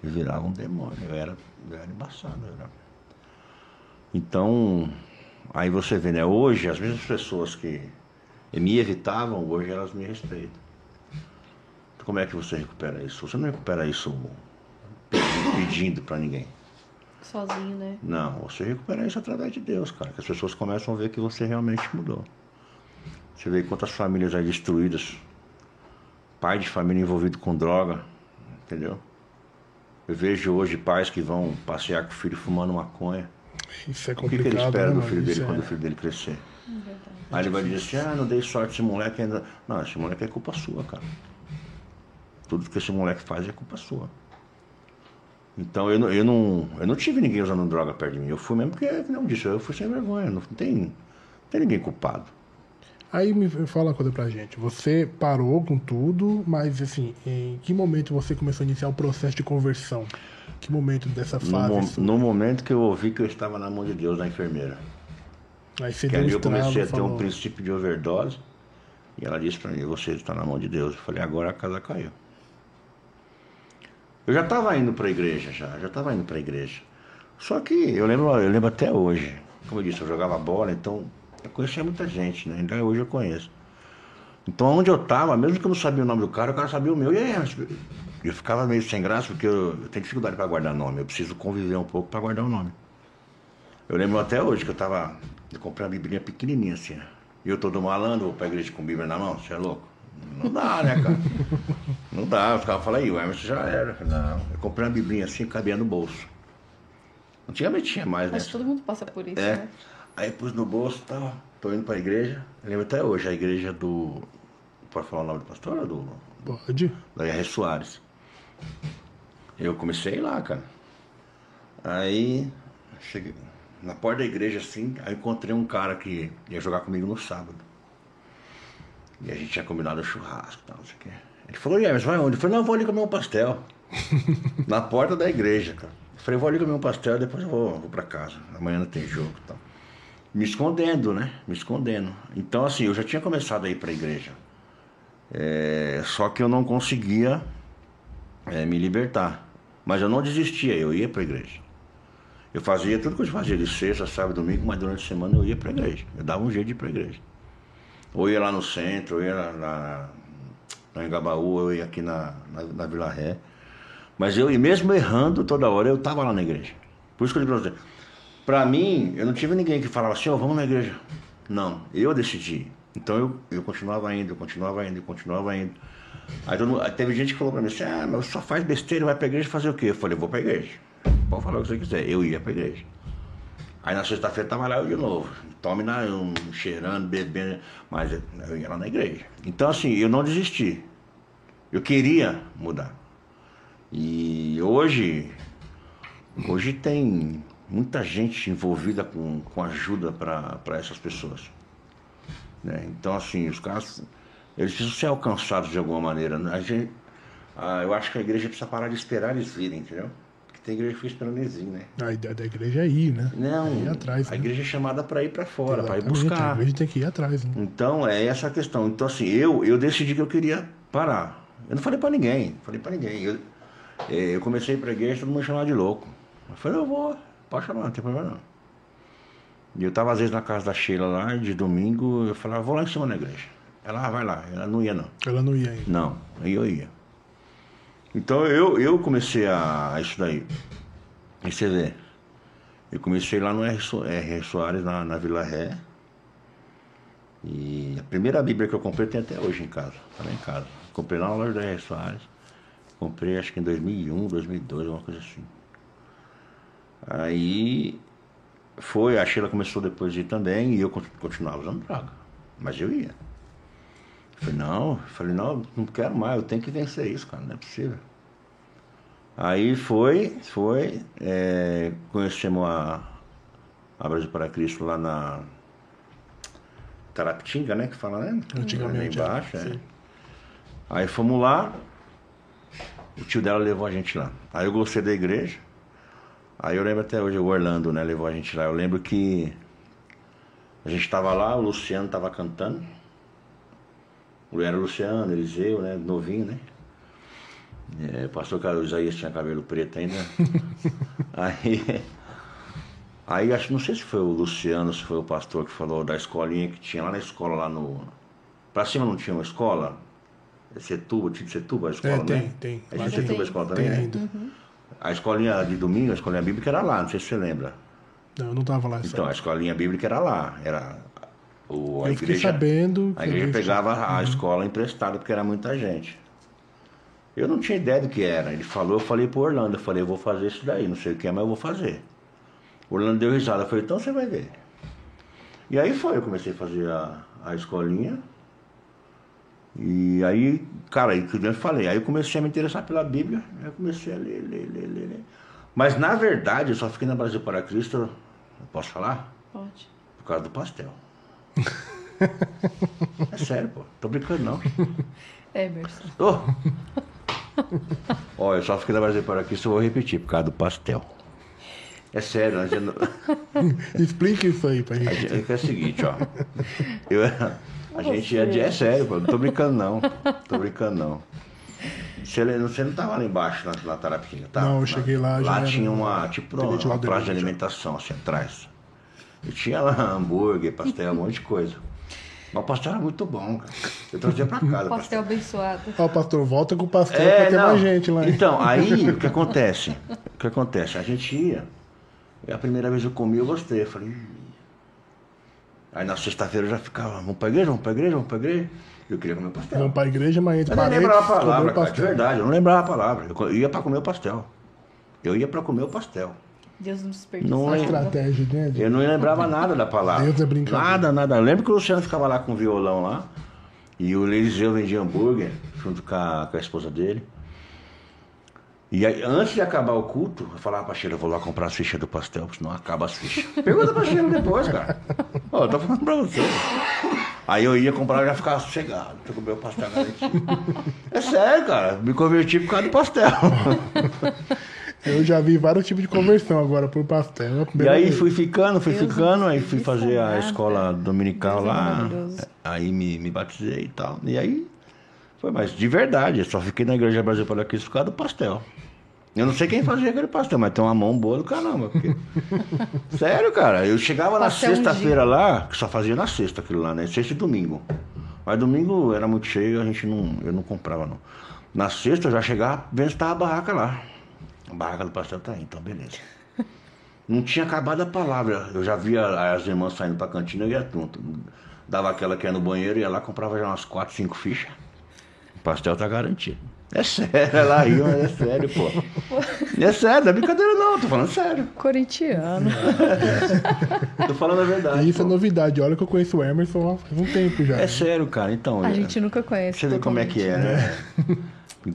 Eu virava um demônio, eu era, eu era embaçado. Eu era... Então, aí você vê, né? Hoje, as mesmas pessoas que me evitavam, hoje elas me respeitam. como é que você recupera isso? Você não recupera isso pedindo para ninguém.
Sozinho, né?
Não, você recupera isso através de Deus, cara. Que as pessoas começam a ver que você realmente mudou. Você vê quantas famílias aí destruídas. Pai de família envolvido com droga, entendeu? Eu vejo hoje pais que vão passear com o filho fumando maconha.
Isso é
O que, que
complicado.
ele espera
né,
do filho dele
Isso
quando
é-
o filho dele crescer?
Verdade.
Aí ele vai dizer assim, ah, não dei sorte esse moleque ainda. Não, esse moleque é culpa sua, cara. Tudo que esse moleque faz é culpa sua. Então eu não, eu não, eu não tive ninguém usando droga perto de mim. Eu fui mesmo porque, não disse, eu fui sem vergonha. Não tem, não tem ninguém culpado.
Aí me fala uma coisa pra gente. Você parou com tudo, mas assim, em que momento você começou a iniciar o processo de conversão? Que momento dessa
No,
fase?
mo-
sua?
no momento que eu ouvi que eu estava na mão de Deus, na enfermeira.
Aí você
Que ali eu comecei a ter um princípio de overdose. E ela disse pra mim, você está na mão de Deus. Eu falei, agora a casa caiu. Eu já estava indo para a igreja, já, já estava indo para a igreja. Só que eu lembro, eu lembro até hoje. Como eu disse, eu jogava bola, então eu conhecia muita gente, né? Ainda hoje eu conheço. Então onde eu estava, mesmo que eu não sabia o nome do cara, o cara sabia o meu. E aí, eu ficava meio sem graça, porque eu, eu tenho dificuldade para guardar nome. Eu preciso conviver um pouco para guardar o nome. Eu lembro até hoje que eu tava. Eu comprei uma biblinha pequenininha assim. né? E eu todo malandro, vou pra igreja com bíblia na mão, você é louco? Não dá, né, cara? Não dá. Eu ficava falando, aí, o Emerson já era. Não. Eu comprei uma biblinha assim, cabia no bolso. Antigamente tinha mais, né?
Mas todo mundo passa por isso,
É.
né?
Aí pus no bolso e tal. Tô indo pra igreja. Eu lembro até hoje, a igreja do. Pode falar o nome do pastor? Do,
Pode?
da R. Soares. Eu comecei lá, cara. Aí, cheguei na porta da igreja assim, aí encontrei um cara que ia jogar comigo no sábado. E a gente tinha combinado um churrasco e tal, não sei o quê. Ele falou, e aí, mas vai onde? Eu falei, não, eu vou ali comer um pastel. na porta da igreja, cara. Eu falei, vou ali comer um pastel, depois eu vou, vou pra casa. Amanhã não tem jogo e tal. Me escondendo, né? Me escondendo. Então, assim, eu já tinha começado a ir pra igreja. É, só que eu não conseguia é, me libertar. Mas eu não desistia, eu ia para a igreja. Eu fazia tudo que eu fazia de sexta, sábado, domingo, mas durante a semana eu ia para a igreja. Eu dava um jeito de ir para a igreja. Ou ia lá no centro, ou ia lá na, na Engabaú, ou ia aqui na, na, na Vila Ré. Mas eu, e mesmo errando toda hora, eu estava lá na igreja. Por isso que eu digo para você. Para mim, eu não tive ninguém que falava assim, ó, vamos na igreja. Não, eu decidi. Então eu, eu continuava indo, eu continuava indo, eu continuava indo. Aí, todo teve gente que falou pra mim assim, ah, mas só faz besteira, vai pra igreja fazer o quê? Eu falei, vou pra igreja. Pode falar o que você quiser. Eu ia pra igreja. Aí na sexta-feira tava lá eu de novo. Tome na, um, cheirando, bebendo, mas eu, eu ia lá na igreja. Então assim, eu não desisti. Eu queria mudar. E hoje, hoje tem muita gente envolvida com, com ajuda para essas pessoas. né? Então, assim, os caras, eles precisam ser alcançados de alguma maneira. né? A gente, eu acho que a igreja precisa parar de esperar eles virem, entendeu? Porque tem igreja que fica esperando eles virem, né?
A ideia da igreja é ir, né?
Não,
É ir atrás.
a
né?
igreja é chamada para ir para fora, para ir
Exatamente, A
buscar.
igreja tem que ir atrás, né?
Então, é essa a questão. Então, assim, eu, eu decidi que eu queria parar. Eu não falei pra ninguém, falei pra ninguém. Eu, eh, eu comecei a ir pra igreja, todo mundo me chamava de louco. Eu falei, eu vou, pode chamar, não tem problema não. E eu tava às vezes na casa da Sheila lá, de domingo, eu falava, vou lá em cima na igreja. Ela, ah, vai lá. Ela não ia não.
Ela não ia ainda.
Não, aí eu ia. Então eu, eu comecei a, a isso daí. E você vê, eu comecei lá no R. Soares, na, na Vila Ré. E a primeira Bíblia que eu comprei tem até hoje em casa, tá lá em casa. Comprei lá na loja da R. Soares. Comprei acho que em 2001, 2002, alguma coisa assim. Aí foi, a Sheila começou depois de ir também e eu con- continuava usando droga. Mas eu ia. Falei, não, falei, não, não quero mais, eu tenho que vencer isso, cara, não é possível. Aí foi, foi, é, conhecemos a, a Brasil para Cristo lá na Tarapitinga, né, que fala, né?
Antigamente,
Lá embaixo,
é,
é.
sim.
Aí fomos lá, o tio dela levou a gente lá. Aí eu gostei da igreja, aí eu lembro até hoje, o Orlando, né, levou a gente lá. Eu lembro que a gente estava lá, o Luciano estava cantando. Era o Luciano, Eliseu, né? Novinho, né? É, o pastor Carlos Isaías tinha cabelo preto ainda. aí, aí acho não sei se foi o Luciano, se foi o pastor que falou da escolinha que tinha lá na escola, lá no. Pra cima não tinha uma escola? Setuba, tinha de Setuba a escola,
É,
né?
tem, tem.
É de
tem.
Setuba a escola
Tem
também, né?
ainda.
A escolinha de domingo, a escolinha bíblica era lá, não sei se você lembra.
Não, eu não tava lá.
Então, a escolinha bíblica era lá. Era o, a
eu fiquei
igreja,
sabendo.
a igreja pegava a escola emprestada porque era muita gente. Eu não tinha ideia do que era. Ele falou, eu falei pro Orlando, eu falei, eu vou fazer isso daí, não sei o que é, mas eu vou fazer. O Orlando deu risada, eu falei, então você vai ver. E aí foi, eu comecei a fazer a, a escolinha. E aí, cara, aí que eu falei, aí eu comecei a me interessar pela Bíblia, aí eu comecei a ler, ler, ler, ler, ler. Mas na verdade eu só fiquei na Brasil para Cristo, posso falar?
Pode.
Por causa do pastel. é sério, pô. Tô brincando não.
Emerson.
Ô! Ó, eu só fiquei na Brasil para Cristo, eu vou repetir, por causa do pastel. É sério, a gente,
Explica isso aí pra
a
gente.
gente- é o seguinte, ó. Eu, a gente é, de- é sério, pô. Não tô brincando não. Tô brincando não. Você, você não tava lá embaixo na, na Tarapinha, tá?
Não, eu cheguei lá, já
Lá tinha
um-
uma, tipo, uma, uma praça de alimentação, assim, atrás. E tinha lá hambúrguer, pastel, um monte de coisa. Mas o pastel era muito bom, cara. Eu trazia pra casa. o
Pastel abençoado.
Ó, pastor, volta com o pastel
É,
pra ter
não.
mais gente lá. hein?
Então, aí o que acontece? O que acontece? A gente ia, e a primeira vez eu comi, eu gostei. Eu falei. Aí na sexta-feira eu já ficava, vamos pra igreja, vamos pra igreja, vamos pra igreja. Eu queria comer pastel.
Vamos pra igreja, mas entre
Eu nem
parentes,
lembrava a palavra, cara, de verdade, eu não lembrava a palavra. Eu ia pra comer o pastel. Eu ia pra comer o pastel.
Deus não desperdiçou.
Não
Uma estratégia, né?
Eu não lembrava nada da palavra.
Deus é brincadeira.
Nada, nada. Eu lembro que o Luciano ficava lá com o violão lá. E o Eliseu vendia hambúrguer junto com a, com a esposa dele. E aí, antes de acabar o culto, eu falava pra Sheila, eu vou lá comprar as fichas do pastel, porque senão acaba as fichas. Pergunta pra Sheila depois, cara. Ó, eu tô falando pra você. Aí eu ia comprar e já ficava sossegado. Eu comer o pastel garantido. É sério, cara. Me converti por causa do pastel.
Eu já vi vários tipos de conversão agora por pastel. É a
E aí
vez.
fui ficando, fui
Deus
ficando, aí fui fazer a
nada.
escola dominical
Deus é
lá.
maravilhoso.
Aí me, me batizei e tal. E aí foi, mas de verdade, eu só fiquei na Igreja Brasil para Cristo por causa do pastel. Eu não sei quem fazia aquele pastel, mas tem uma mão boa do caramba. porque- Sério, cara, eu chegava na
Pastel
sexta-feira lá, que só fazia na sexta aquilo lá, né? Sexta e domingo. Mas domingo era muito cheio, a gente não, eu não comprava não. Na sexta eu já chegava vendo se tava a barraca lá. A barraca do pastel tá aí, então beleza. Não tinha acabado a palavra. Eu já via as irmãs saindo pra cantina, eu ia junto. Dava aquela que ia no banheiro, ia lá, comprava já umas 4, 5 fichas. Pastel tá garantido. É sério, ela riu, mas é sério, pô. É sério, não é brincadeira não, tô falando sério.
Corintiano.
Tô falando a verdade.
E isso é
pô.
novidade. Olha que eu conheço o Emerson há faz um tempo já.
É sério, cara. Então,
A
é-
gente nunca conhece.
Você vê como é que é, né?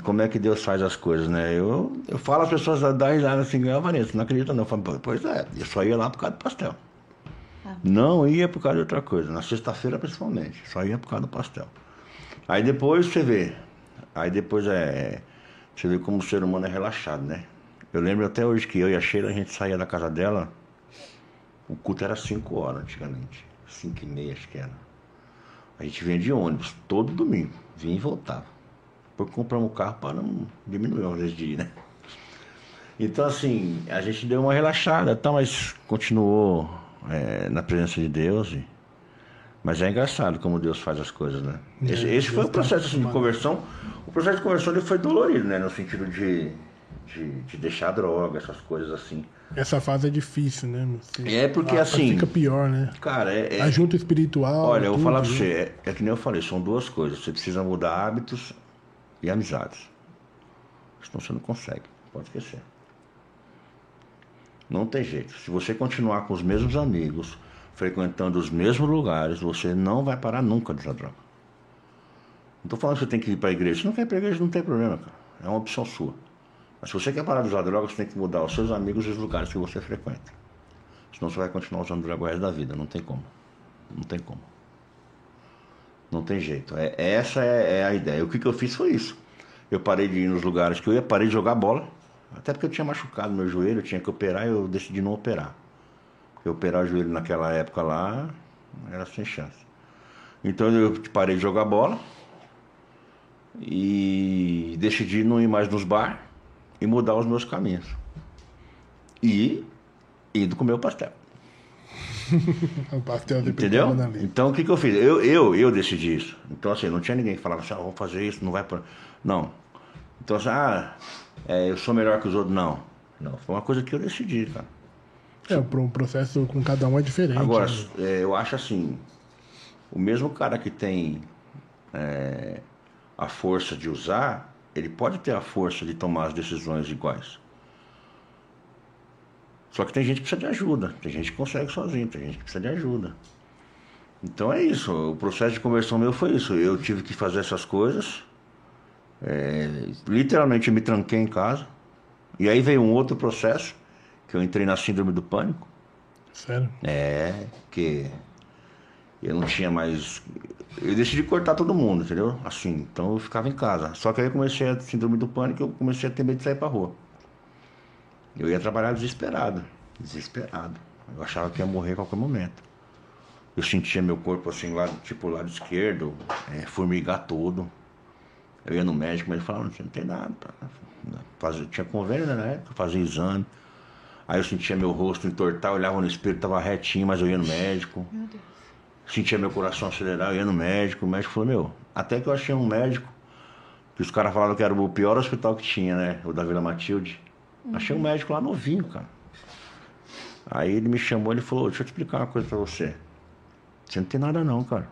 Como é que Deus faz as coisas, né? Eu, eu falo as pessoas dão risada assim, ah, Vanessa, não acredita não. Eu falo, "Pô, pois é, eu só ia lá por causa do pastel. Não ia por causa de outra coisa, na sexta-feira principalmente, só ia por causa do pastel. Aí depois você vê, aí depois é, você vê como o ser humano é relaxado, né? Eu lembro até hoje que eu e a Sheila, a gente saía da casa dela, o culto era 5 horas antigamente, 5 e meia acho que era. A gente vinha de ônibus todo domingo, vinha e voltava. Depois compramos um carro para não diminuir o vezes de ir, né? Então, assim, a gente deu uma relaxada, tá, mas continuou é, na presença de Deus. e- Mas é engraçado como Deus faz as coisas, né?
É,
Esse, esse foi o processo assim, de
tá
conversão. O processo de conversão ele foi dolorido, né? No sentido de, de, de deixar a droga, essas coisas assim.
Essa fase é difícil, né? Você-
É porque,
Ah,
assim,
Fica pior, né?
Cara, é, é-
A junta espiritual.
Olha, eu vou
tudo,
falar pra
né?
você, é, é que nem eu falei, são duas coisas. Você precisa mudar hábitos e amizades. Senão você não consegue, pode esquecer. Não tem jeito. Se você continuar com os mesmos amigos, frequentando os mesmos lugares, você não vai parar nunca de usar droga. Não tô falando que você tem que ir para a igreja. Se não quer ir para a igreja, não tem problema, cara. É uma opção sua. Mas se você quer parar de usar droga, você tem que mudar os seus amigos e os lugares que você frequenta. Senão você vai continuar usando droga o resto da vida. Não tem como. Não tem como. Não tem jeito. É, essa é, é a ideia. O que, que eu fiz foi isso. Eu parei de ir nos lugares que eu ia, parei de jogar bola. Até porque eu tinha machucado meu joelho, eu tinha que operar e eu decidi não operar. Porque operar o joelho naquela época lá era sem chance. Então eu parei de jogar bola e decidi não ir mais nos bar e mudar os meus caminhos. E indo comer o pastel.
o pastel de
Entendeu? Então o que, que eu fiz? Eu, eu, eu decidi isso. Então assim, não tinha ninguém que falava assim, ah, vamos fazer isso, não vai por. Não. Então assim, ah, é, eu sou melhor que os outros. Não. Não. Foi uma coisa que eu decidi, cara.
É, o pro- processo com cada um é diferente.
Agora,
né?
é, eu acho assim, o mesmo cara que tem é, a força de usar, ele pode ter a força de tomar as decisões iguais. Só que tem gente que precisa de ajuda, tem gente que consegue sozinho, tem gente que precisa de ajuda. Então é isso, o processo de conversão meu foi isso. Eu tive que fazer essas coisas, é, literalmente eu me tranquei em casa, e aí veio um outro processo, que eu entrei na síndrome do pânico.
Sério.
É, que eu não tinha mais. Eu decidi cortar todo mundo, entendeu? Assim, então eu ficava em casa. Só que aí eu comecei a síndrome do pânico, eu comecei a ter medo de sair pra rua. Eu ia trabalhar desesperado, desesperado. Eu achava que ia morrer a qualquer momento. Eu sentia meu corpo assim, lado, tipo lado esquerdo, é, formigar todo. Eu ia no médico, mas ele falava, não tem nada. tá? Fazia, tinha convênio né, na época, fazia exame. Aí eu sentia meu rosto entortar, olhava no espelho, tava retinho, mas eu ia no médico.
Meu Deus.
Sentia meu coração acelerar, eu ia no médico. O médico falou, meu, até que eu achei um médico, que os caras falavam que era o pior hospital que tinha, né? O da Vila Matilde. Achei um médico lá novinho, cara. Aí ele me chamou e falou, deixa eu te explicar uma coisa pra você. Você não tem nada não, cara.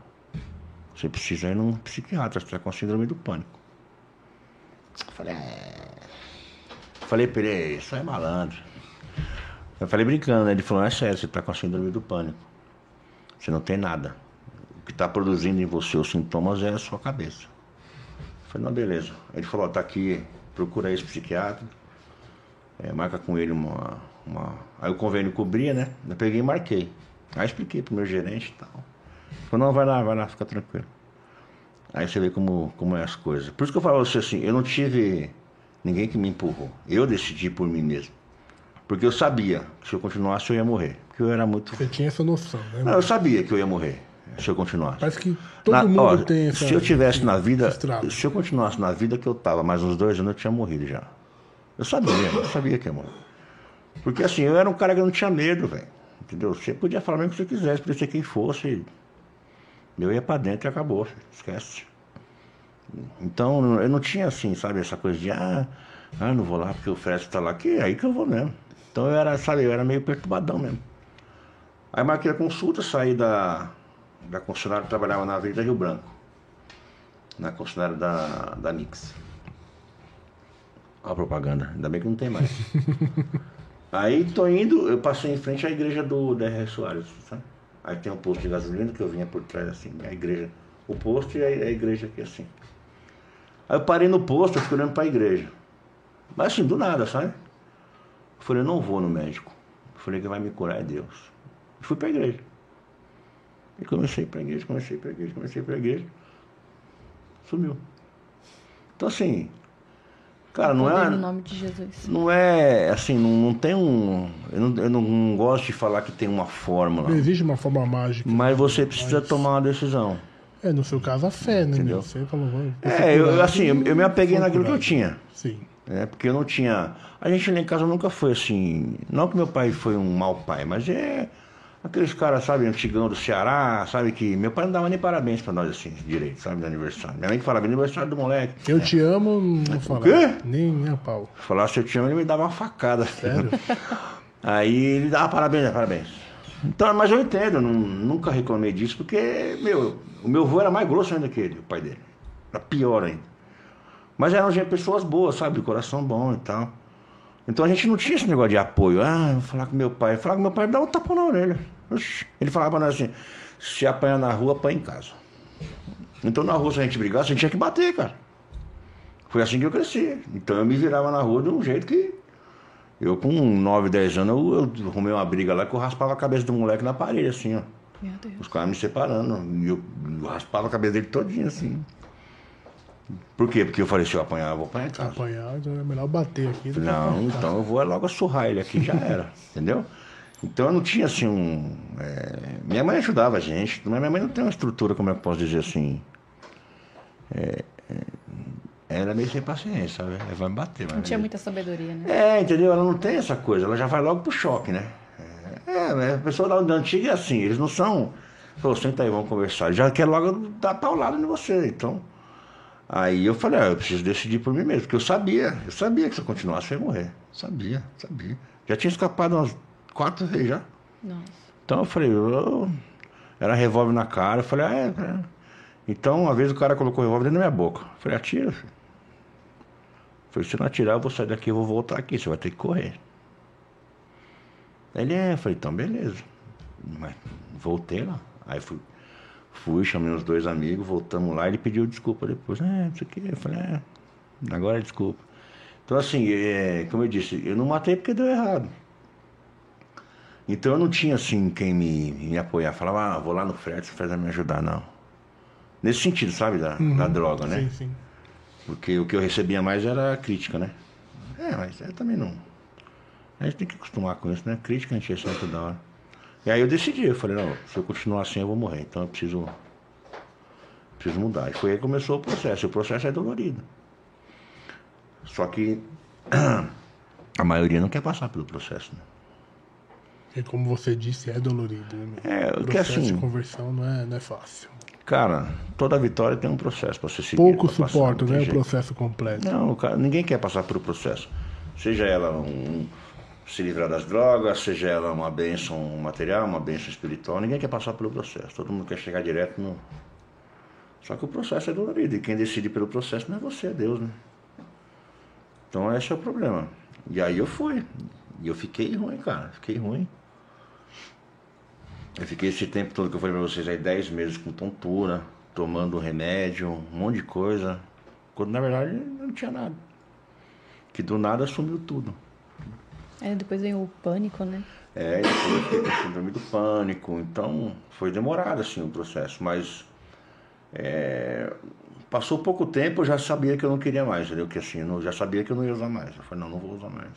Você precisa ir num psiquiatra, você tá com síndrome do pânico. Eu falei, é. Falei pra ele, isso é malandro. Eu falei brincando, né? Ele falou, é sério, você tá com a síndrome do pânico. Você não tem nada. O que está produzindo em você os sintomas é a sua cabeça. Eu falei, não, beleza. Ele falou, ó, tá aqui, procura esse psiquiatra, é, marca com ele uma, uma. Aí o convênio cobria, né? Eu peguei e marquei. Aí expliquei pro meu gerente e tal. Falou, não, vai lá, vai lá, fica tranquilo. Aí você vê como, como é as coisas. Por isso que eu falo assim, eu não tive ninguém que me empurrou. Eu decidi por mim mesmo. Porque eu sabia que se eu continuasse eu ia morrer. Porque eu era muito
Você tinha essa noção, né?
não, eu sabia que eu ia morrer se eu continuasse.
Parece que todo
Na-
mundo
ó,
tem essa.
Se eu tivesse na vida, se eu continuasse na vida que eu tava, mais uns dois anos eu tinha morrido já. Eu sabia, eu sabia que ia morrer. Porque assim, eu era um cara que não tinha medo, velho. Entendeu? Você podia falar mesmo o que você quisesse, podia ser quem fosse. Eu ia pra dentro e acabou, esquece. Então eu não tinha assim, sabe, essa coisa de ah, ah não vou lá porque o Fresco tá lá, que é aí que eu vou mesmo. Então eu era, sabe, eu era meio perturbadão mesmo. Aí marquei a consulta, saí da, da concessionária que trabalhava na Avenida Rio Branco. Na concessionária da, da Nix. Olha a propaganda, ainda bem que não tem mais. Aí tô indo, eu passei em frente à igreja do DR Soares, sabe? Aí tem um posto de gasolina que eu vinha por trás assim, a igreja. O posto e a, a igreja aqui assim. Aí eu parei no posto, eu fiquei olhando pra igreja. Mas assim, do nada, sabe? Eu falei, eu não vou no médico. Eu falei, quem vai me curar é Deus. E fui pra igreja. E comecei pra igreja, comecei pra igreja, comecei pra igreja. Sumiu. Então assim, cara, não é.
No nome de Jesus.
Não é assim, não, não tem um. Eu não, eu não gosto de falar que tem uma fórmula.
Não existe uma forma mágica.
Mas você precisa tomar uma decisão.
É, no seu caso, a fé, né?
Entendeu?
Você falou, vou
É, eu,
curado,
assim, eu, eu me apeguei naquilo que eu
curado.
tinha.
Sim.
Né? porque eu não tinha. A gente lá em casa nunca foi assim. Não que meu pai foi um mau pai, mas é aqueles caras, sabe, antigão do Ceará, sabe, que meu pai não dava nem parabéns pra nós assim, direito, sabe, do aniversário. Minha mãe que falava aniversário do moleque.
Eu te amo, não fala.
quê?
Nem, nem a pau.
Falar se eu te amo, ele me dava uma facada.
Sério?
Aí ele dava parabéns, parabéns. Então, mas eu entendo, não- nunca reclamei disso, porque, meu, o meu avô era mais grosso ainda que ele, o pai dele. Era pior ainda. Mas eram gente- pessoas boas, sabe? De coração bom e tal. Então a gente não tinha esse negócio de apoio. Ah, vou falar com meu pai. Falar com meu pai, me dá um tapão na orelha. Ele falava pra nós assim: se apanhar na rua, apanha em casa. Então na rua, se a gente brigasse, a gente tinha que bater, cara. Foi assim que eu cresci. Então eu me virava na rua de um jeito que. Eu com 9, 10 anos, eu, eu arrumei uma briga lá que eu raspava a cabeça do moleque na parede, assim, ó.
Meu Deus.
Os caras me separando. E eu, eu raspava a cabeça dele todinho, assim. Por quê? Porque eu falei, se eu apanhar, eu vou apanhar em casa.
Apanhar, então é melhor bater aqui. que
Não, então eu vou logo surrar ele aqui já era, entendeu? Então eu não tinha assim um. é, Minha mãe ajudava a gente, mas minha mãe não tem uma estrutura, como é que eu posso dizer assim. É, é, Ela é meio sem paciência, sabe? Ela vai me bater,
Não tinha muita sabedoria, né?
É, entendeu? Ela não tem essa coisa, ela já vai logo pro choque, né? É, É, mas a pessoa da, antiga é assim, eles não são. Falou, senta aí, vamos conversar. Ele já quer logo dar paulada em você, então. Aí eu falei, ah, eu preciso decidir por mim mesmo, porque eu sabia, eu sabia que se eu continuasse eu ia morrer. Sabia, sabia. Já tinha escapado umas quatro vezes já.
Nossa.
Então eu falei, eu... era revólver na cara, eu falei, ah, é, é. Então, uma vez o cara colocou o revólver dentro da minha boca. Eu falei, atira, filho. Eu falei, se não atirar, eu vou sair daqui, eu vou voltar aqui, você vai ter que correr. Ele é, eu falei, então beleza. Mas voltei lá. Aí fui, fui, chamei os dois amigos, voltamos lá, ele pediu desculpa depois. É, não sei o que. Eu falei, é, agora é desculpa. Então assim, é, como eu disse, eu não matei porque deu errado. Então eu não tinha assim quem me, me apoiar. Falava, ah, vou lá no frete, você vai me ajudar, não. Nesse sentido, sabe, da, da droga, né?
Sim, sim.
Porque o que eu recebia mais era crítica, né? É, mas eu também não. A gente tem que acostumar com isso, né? Crítica a gente recebe toda hora. E aí eu decidi, eu falei, não, se eu continuar assim eu vou morrer, então eu preciso. Preciso mudar. E foi aí que começou o processo. E o processo é dolorido. Só que a maioria não quer passar pelo processo, né?
E como você disse, é dolorido. Né?
É,
o processo
assim-
de conversão não é, não é fácil.
Cara, toda vitória tem um processo para você seguir.
Pouco suporta, né? O processo completo.
Não, cara- ninguém quer passar pelo processo. Seja ela um, se livrar das drogas, seja ela uma bênção material, uma bênção espiritual, ninguém quer passar pelo processo. Todo mundo quer chegar direto no. Só que o processo é dolorido e quem decide pelo processo não é você, é Deus, né? Então esse é o problema. E aí eu fui. E eu fiquei ruim, cara. Fiquei ruim. Eu fiquei esse tempo todo que eu falei pra vocês aí, 10 meses com tontura, tomando remédio, um monte de coisa. Quando na verdade não tinha nada. Que do nada sumiu tudo.
Aí depois vem o pânico, né?
É, depois fiquei com síndrome do pânico, então foi demorado assim o processo, mas é, passou pouco tempo, eu já sabia que eu não queria mais, entendeu? Que assim, eu já sabia que eu não ia usar mais. Eu falei, não, não vou usar mais.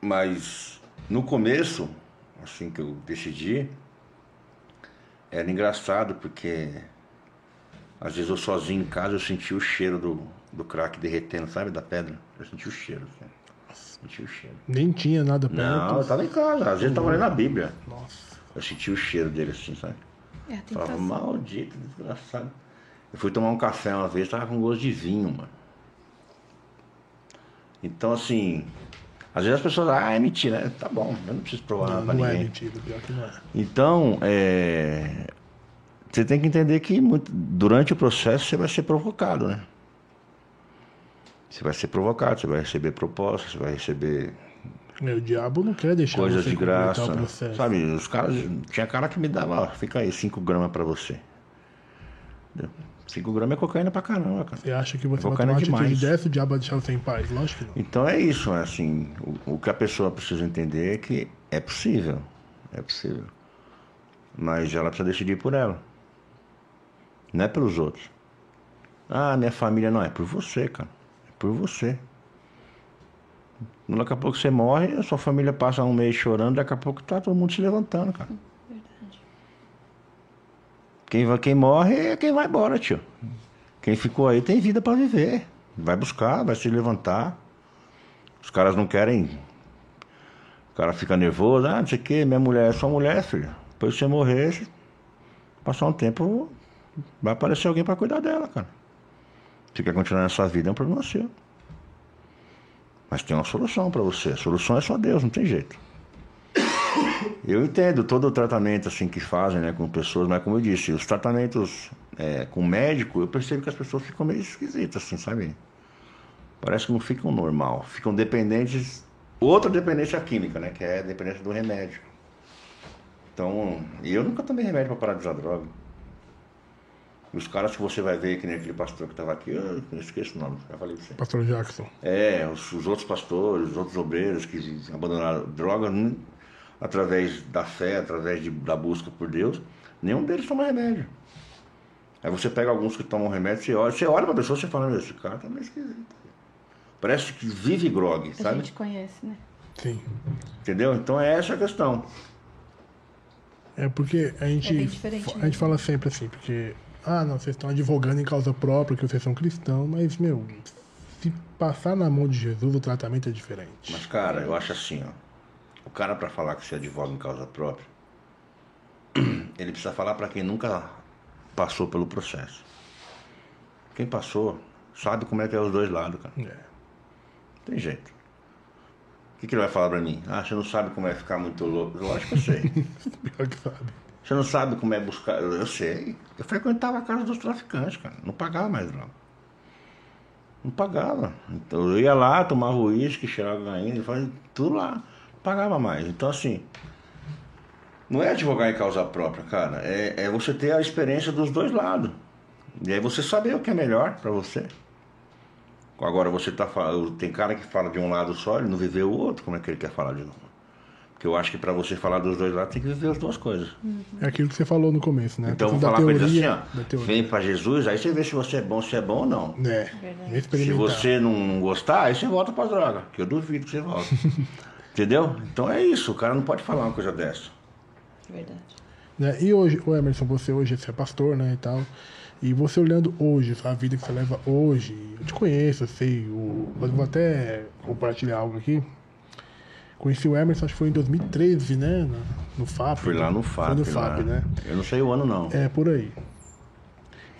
Mas no começo, assim que eu decidi, era engraçado porque às vezes eu sozinho em casa eu sentia o cheiro do, do crack derretendo, sabe, da pedra. Eu sentia o cheiro, assim. Sentia o cheiro.
Nem tinha nada perto.
Não, eu tava em casa, às vezes eu tava lendo a Bíblia.
Nossa.
Eu sentia o cheiro dele assim, sabe?
É a
Falava, maldito, desgraçado. Eu fui tomar um café uma vez, tava com gosto de vinho, mano. Então, assim, às vezes as pessoas, ah, é mentira. Tá bom, eu não preciso provar nada
Não,
pra
não é
ninguém.
mentira, pior que não é.
Então, é, você tem que entender que muito- durante o processo você vai ser provocado, né? Você vai ser provocado, você vai receber propostas, você vai receber
É, O diabo não quer deixar
coisas de graça. Sabe, os caras. Tinha cara que me dava, ó, fica aí, 5 gramas pra você. 5 gramas é cocaína pra caramba, cara.
Você acha que você vai
Cocaína
tomar uma
é
atitude
demais.
dessa, o diabo vai deixar você em paz? Lógico que não.
Então é isso, é assim, o, o que a pessoa precisa entender é que é possível. É possível. Mas ela precisa decidir por ela. Não é pelos outros. Ah, minha família não, é por você, cara. Por você. Daqui a pouco você morre, a sua família passa um mês chorando, daqui a pouco tá todo mundo se levantando, cara.
Verdade.
Quem, vai, quem morre é quem vai embora, tio. Quem ficou aí tem vida para viver. Vai buscar, vai se levantar. Os caras não querem. O cara fica nervoso, ah, não sei o quê, minha mulher é sua mulher, filho. Depois que você morrer, passar um tempo, vai aparecer alguém para cuidar dela, cara. Se quer continuar nessa vida, é um problema seu. Mas tem uma solução para você. A solução é só Deus, não tem jeito. Eu entendo todo o tratamento assim que fazem né, com pessoas, mas como eu disse, os tratamentos é, com médico, eu percebo que as pessoas ficam meio esquisitas, assim, sabe? Parece que não ficam normal, ficam dependentes. Outra dependência química, né? Que é a dependência do remédio. Então, eu nunca tomei remédio para parar de usar droga. E os caras que você vai ver, que nem aquele pastor que estava aqui, eu não esqueço o nome, já falei pra você.
Pastor Jackson.
É, os, os outros pastores, os outros obreiros que abandonaram droga hum, através da fé, através de- da busca por Deus, nenhum deles toma remédio. Aí você pega alguns que tomam remédio, você olha, você olha pra pessoa e você fala, meu, esse cara tá meio esquisito. Parece que vive grog,
A
sabe?
gente conhece, né?
Sim.
Entendeu? Então é essa a questão.
É porque a gente,
É
a gente fala sempre assim, porque, ah, não, vocês estão advogando em causa própria, que vocês são cristãos, mas, meu, se passar na mão de Jesus, o tratamento é diferente.
Mas, cara, eu acho assim, ó. o cara para falar que você advoga em causa própria, ele precisa falar para quem nunca passou pelo processo. Quem passou sabe como é que é os dois lados, cara.
É.
Tem jeito. O que, que ele vai falar pra mim? Ah, você não sabe como é ficar muito louco. Eu acho que eu sei.
Pior que sabe.
Você não sabe como é buscar. Eu sei. Eu frequentava a casa dos traficantes, cara. Não pagava mais droga. Não pagava. Então eu ia lá, tomava uísque, cheirava gainha, fazia tudo lá. Não pagava mais. Então assim. Não é advogar em causa própria, cara. É, é você ter a experiência dos dois lados. E aí você saber o que é melhor pra você. Agora você tá falando. Tem cara que fala de um lado só, ele não viveu o outro, como é que ele quer falar de novo? Porque eu acho que pra você falar dos dois lados tem que viver as duas coisas.
É aquilo que você falou no começo, né?
Então eu vou falar
da
pra ele assim,
teoria,
ó.
teoria.
Vem pra Jesus, aí você vê se você é bom, se é bom ou não.
É.
Se você não gostar, aí você volta pra droga. Que eu duvido que você volte. Entendeu? Então é isso, o cara não pode falar uma coisa dessa.
Verdade.
Né? E hoje, o Emerson, você hoje você é pastor, né, e tal. E você olhando hoje, a vida que você leva hoje, eu te conheço, eu sei, o, mas eu vou até compartilhar algo aqui. Conheci o Emerson, acho que foi em 2013, né, no, no FAP.
Fui lá no FAP.
Foi no
lá.
FAP, né?
Eu não sei o ano, não.
É, por aí.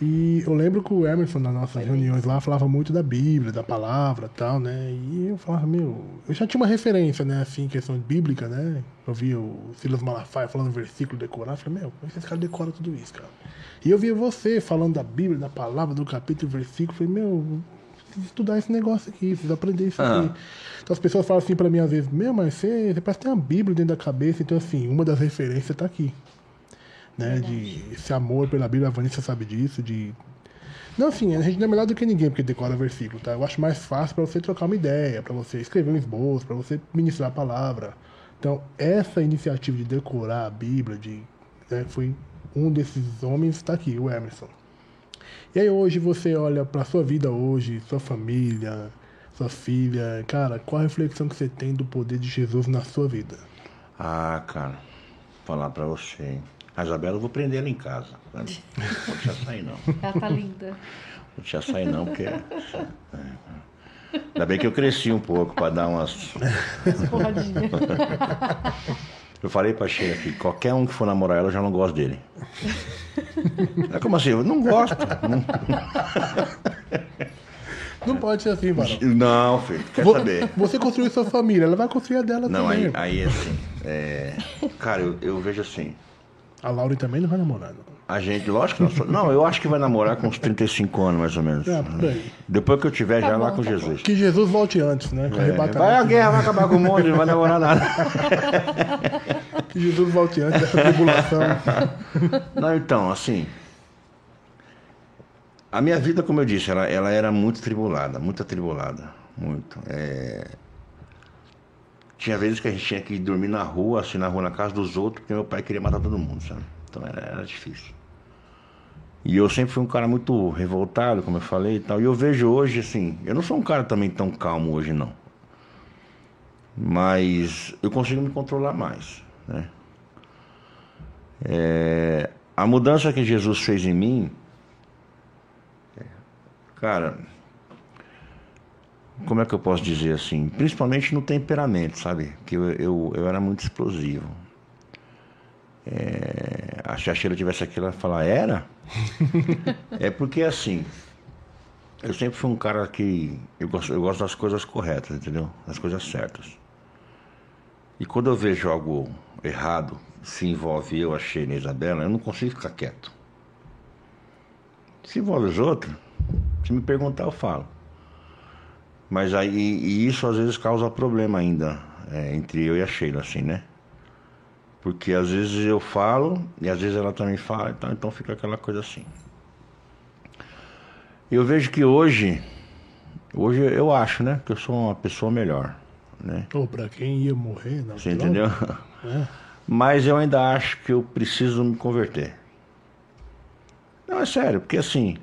E eu lembro que o Emerson, nas nossas reuniões lá, falava muito da Bíblia, da palavra e tal, né? E eu falava, meu, eu já tinha uma referência, né, assim, questão bíblica, né? Eu via o Silas Malafaia falando versículo decorar, eu falei, meu, como é que esse cara decora tudo isso, cara? E eu via você falando da Bíblia, da palavra, do capítulo, versículo, eu falei, meu, preciso estudar esse negócio aqui, preciso aprender isso
Ah.
aqui. Então as pessoas falam assim pra mim às vezes, meu, mas você, você parece ter uma Bíblia dentro da cabeça, então assim, uma das referências tá aqui né? De esse amor pela Bíblia, a Vanessa sabe disso, de. Não, assim, a gente não é melhor do que ninguém porque decora versículo, tá? Eu acho mais fácil para você trocar uma ideia, para você escrever um esboço, para você ministrar a palavra. Então, essa iniciativa de decorar a Bíblia, de, né, foi um desses homens está aqui, o Emerson. E aí hoje você olha para sua vida hoje, sua família, sua filha, cara, qual a reflexão que você tem do poder de Jesus na sua vida?
Ah, cara, vou falar pra você, hein? A Isabela eu vou prender ela em casa. sabe? Não vou deixar sair, não. Não
Ela tá linda.
vou deixar sair, não, porque. é. Ainda bem que eu cresci um pouco pra dar umas.
Porradinha.
Eu falei pra Sheila que qualquer um que for namorar ela, eu já não gosto dele. É como assim? Eu não gosto. Não,
pode ser assim, Varão.
não filho, quer
Vo-
saber?
Você construiu sua família, ela vai construir a dela
Não,
também.
aí, aí assim. é, Cara, eu, eu vejo assim.
A Laura também não vai namorar, não.
A gente, lógico que não sou. Não, eu acho que vai namorar com uns 35 anos, mais ou menos.
É, por aí.
Depois que eu tiver já
Tá
lá com
tá
Jesus.
Que Jesus volte antes, né? Com
É,
arrebatamento.
vai a guerra, vai acabar com o mundo, não vai namorar nada.
Que Jesus volte antes dessa tribulação.
Não, então, assim. A minha vida, como eu disse, ela, ela era muito tribulada, muito atribulada. Muito. É, Tinha vezes que a gente tinha que dormir na rua, assim, na rua, na casa dos outros, porque meu pai queria matar todo mundo, sabe? Então era, era difícil. E eu sempre fui um cara muito revoltado, como eu falei e tal. E eu vejo hoje, assim, eu não sou um cara também tão calmo hoje, não. Mas eu consigo me controlar mais, né? É, a mudança que Jesus fez em mim, é, cara, como é que eu posso dizer assim? Principalmente no temperamento, sabe? Que eu, eu, eu era muito explosivo. É, a Sheila tivesse aqui, ela ia falar, era? é porque assim, eu sempre fui um cara que. Eu gosto, eu gosto das coisas corretas, entendeu? Das coisas certas. E quando eu vejo algo errado, se envolve eu, a Sheila e a Isabela, eu não consigo ficar quieto. Se envolve os outros, se me perguntar, eu falo. Mas aí, e isso às vezes causa problema ainda é, entre eu e a Sheila, assim, né? Porque às vezes eu falo e às vezes ela também fala, então, então fica aquela coisa assim. Eu vejo que hoje, hoje eu acho, né, que eu sou uma pessoa melhor, né?
Ou pra quem ia morrer, não.
Você entendeu?
É.
Mas eu ainda acho que eu preciso me converter. Não, é sério, porque assim,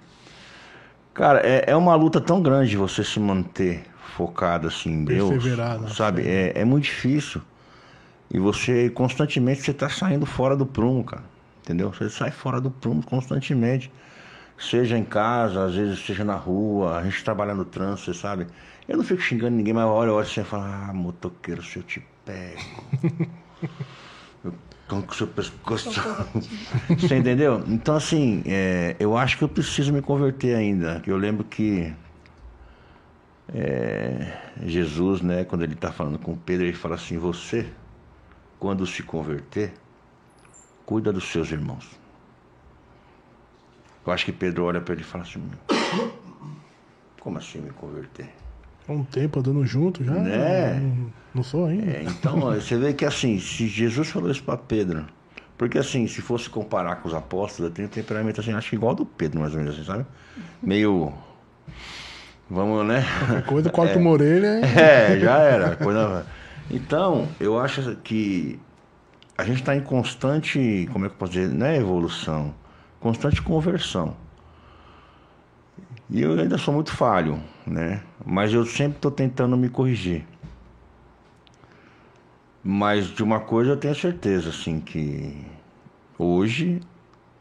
cara, é, é uma luta tão grande você se manter focado assim em Deus,
na
sabe? É, é muito difícil. E você constantemente você tá saindo fora do prumo, cara. Entendeu? Você sai fora do prumo constantemente. Seja em casa, às vezes seja na rua, a gente trabalha no trânsito, você sabe? Eu não fico xingando ninguém, mas olha, olha assim e falo, ah, motoqueiro, seu te pego. eu com seu pescoço. Você entendeu? Então, assim, é, eu acho que eu preciso me converter ainda. Eu lembro que é, Jesus, né, quando ele está falando com Pedro, ele fala assim: Você, quando se converter, cuida dos seus irmãos. Eu acho que Pedro olha para ele e fala assim: Como assim me converter?
Um tempo andando junto já?
Né?
Não, não sou ainda.
É, então, você vê que assim, se Jesus falou isso para Pedro, porque assim, se fosse comparar com os apóstolos, eu tenho um temperamento assim, acho que igual ao do Pedro, mais ou menos assim, sabe? Meio. Vamos, né?
Qualquer coisa, corta é. uma orelha.
É, já era. Coisa... Então, eu acho que a gente está em constante, como é que eu posso dizer, não é evolução, constante conversão. E eu ainda sou muito falho, né? Mas eu sempre estou tentando me corrigir. Mas de uma coisa eu tenho certeza, assim, que hoje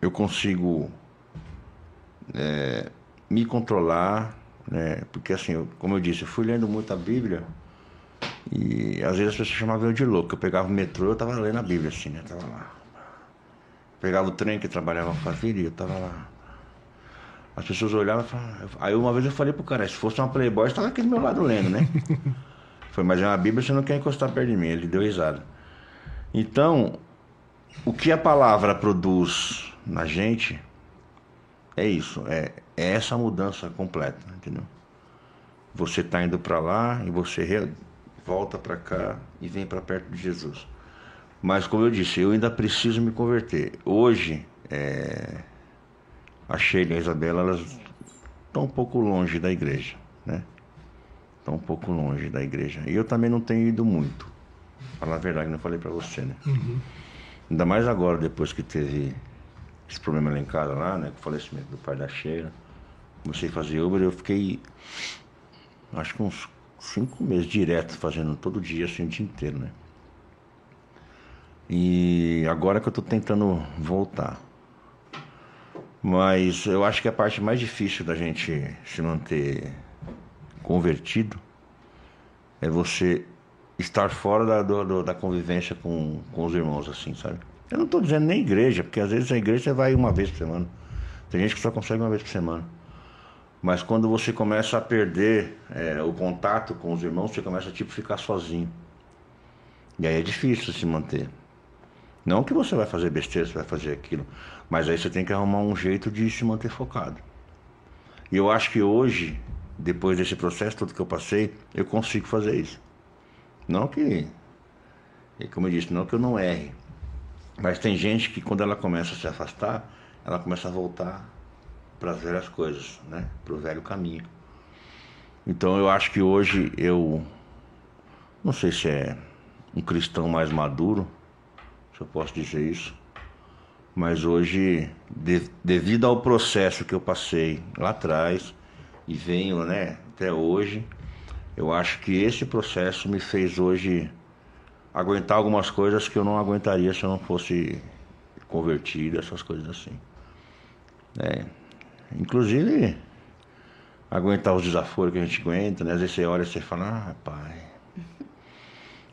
eu consigo é, me controlar, né? Porque assim, eu, como eu disse, eu fui lendo muito a Bíblia e às vezes as pessoas chamavam eu de louco. Eu pegava o metrô, eu tava lendo a Bíblia, assim, né? Eu tava lá. Pegava o trem que trabalhava com a filha e eu tava lá. As pessoas olhavam e falavam. Aí uma vez eu falei pro cara, se fosse uma Playboy, você tava aqui do meu lado lendo, né? Foi, mas é uma Bíblia, você não quer encostar perto de mim. Ele deu risada. Então, o que a palavra produz na gente é isso, é, é essa mudança completa, entendeu? Você está indo para lá e você volta para cá e vem para perto de Jesus. Mas como eu disse, eu ainda preciso me converter. Hoje, é, a Sheila e a Isabela, elas estão um pouco longe da igreja, né? Estão um pouco longe da igreja. E eu também não tenho ido muito. Falar a verdade, não falei para você, né? Uhum. Ainda mais agora, depois que teve esse problema lá em casa, lá, né? Com o falecimento do pai da Sheila. Comecei a fazer Uber, eu fiquei, acho que uns cinco meses direto, fazendo todo dia, assim, o dia inteiro, né? E agora que eu tô tentando voltar. Mas eu acho que a parte mais difícil da gente se manter convertido é você estar fora da, do, da convivência com, com os irmãos, assim, sabe? Eu não estou dizendo nem igreja, porque às vezes a igreja vai uma vez por semana. Tem gente que só consegue uma vez por semana. Mas quando você começa a perder é, o contato com os irmãos, você começa a tipo ficar sozinho. E aí é difícil se manter. Não que você vai fazer besteira, você vai fazer aquilo, mas aí você tem que arrumar um jeito de se manter focado. E eu acho que hoje, depois desse processo todo que eu passei, eu consigo fazer isso. Não que, como eu disse, não que eu não erre, mas tem gente que quando ela começa a se afastar, ela começa a voltar para as velhas coisas, né? Para o velho caminho. Então eu acho que hoje eu não sei se é um cristão mais maduro, se eu posso dizer isso, mas hoje, de, devido ao processo que eu passei lá atrás e venho, né, até hoje, eu acho que esse processo me fez hoje aguentar algumas coisas que eu não aguentaria se eu não fosse convertido, essas coisas assim. É, inclusive, aguentar os desafios que a gente aguenta, né? Às vezes você olha e você fala, ah, rapaz.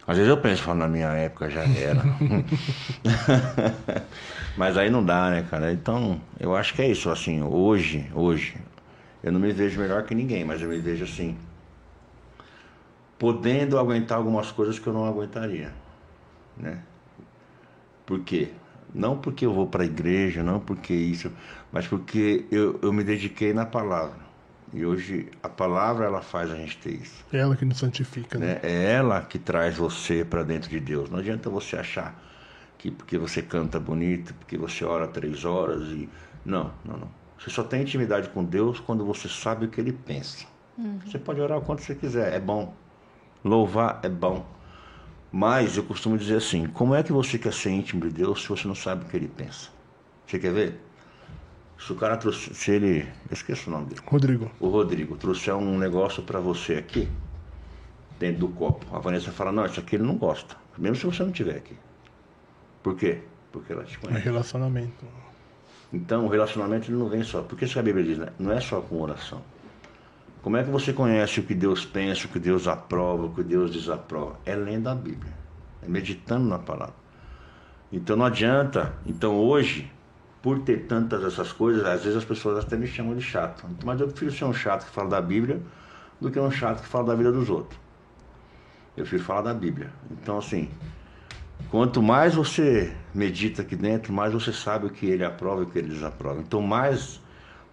Às vezes eu penso, falo, na minha época já era. Mas aí não dá, né, cara? Então, eu acho que é isso, assim, hoje, hoje, eu não me vejo melhor que ninguém, mas eu me vejo assim, podendo aguentar algumas coisas que eu não aguentaria, né? Por quê? Não porque eu vou para a igreja, não porque isso, mas porque eu, eu me dediquei na palavra. E hoje a palavra ela faz a gente ter isso.
É ela que nos santifica, né?
né? É ela que traz você para dentro de Deus. Não adianta você achar que porque você canta bonito, porque você ora três horas e não, não, não. Você só tem intimidade com Deus quando você sabe o que Ele pensa. Uhum. Você pode orar o quanto você quiser, é bom. Louvar é bom. Mas eu costumo dizer assim: como é que você quer ser íntimo de Deus se você não sabe o que Ele pensa? Você quer ver? Se o cara trouxe, se ele, eu esqueço o nome dele.
Rodrigo.
O Rodrigo trouxer um negócio para você aqui, dentro do copo. A Vanessa fala: não, isso aqui ele não gosta, mesmo se você não tiver aqui. Por quê? Porque ela te conhece.
É relacionamento.
Então, o relacionamento não vem só. Porque isso que a Bíblia diz, né? Não é só com oração. Como é que você conhece o que Deus pensa, o que Deus aprova, o que Deus desaprova? É lendo a Bíblia. é meditando na palavra. Então não adianta. Então hoje, por ter tantas essas coisas, às vezes as pessoas até me chamam de chato. Mas eu prefiro ser um chato que fala da Bíblia do que um chato que fala da vida dos outros. Eu prefiro falar da Bíblia. Então, assim, quanto mais você medita aqui dentro, mais você sabe o que ele aprova e o que ele desaprova. Então, mais,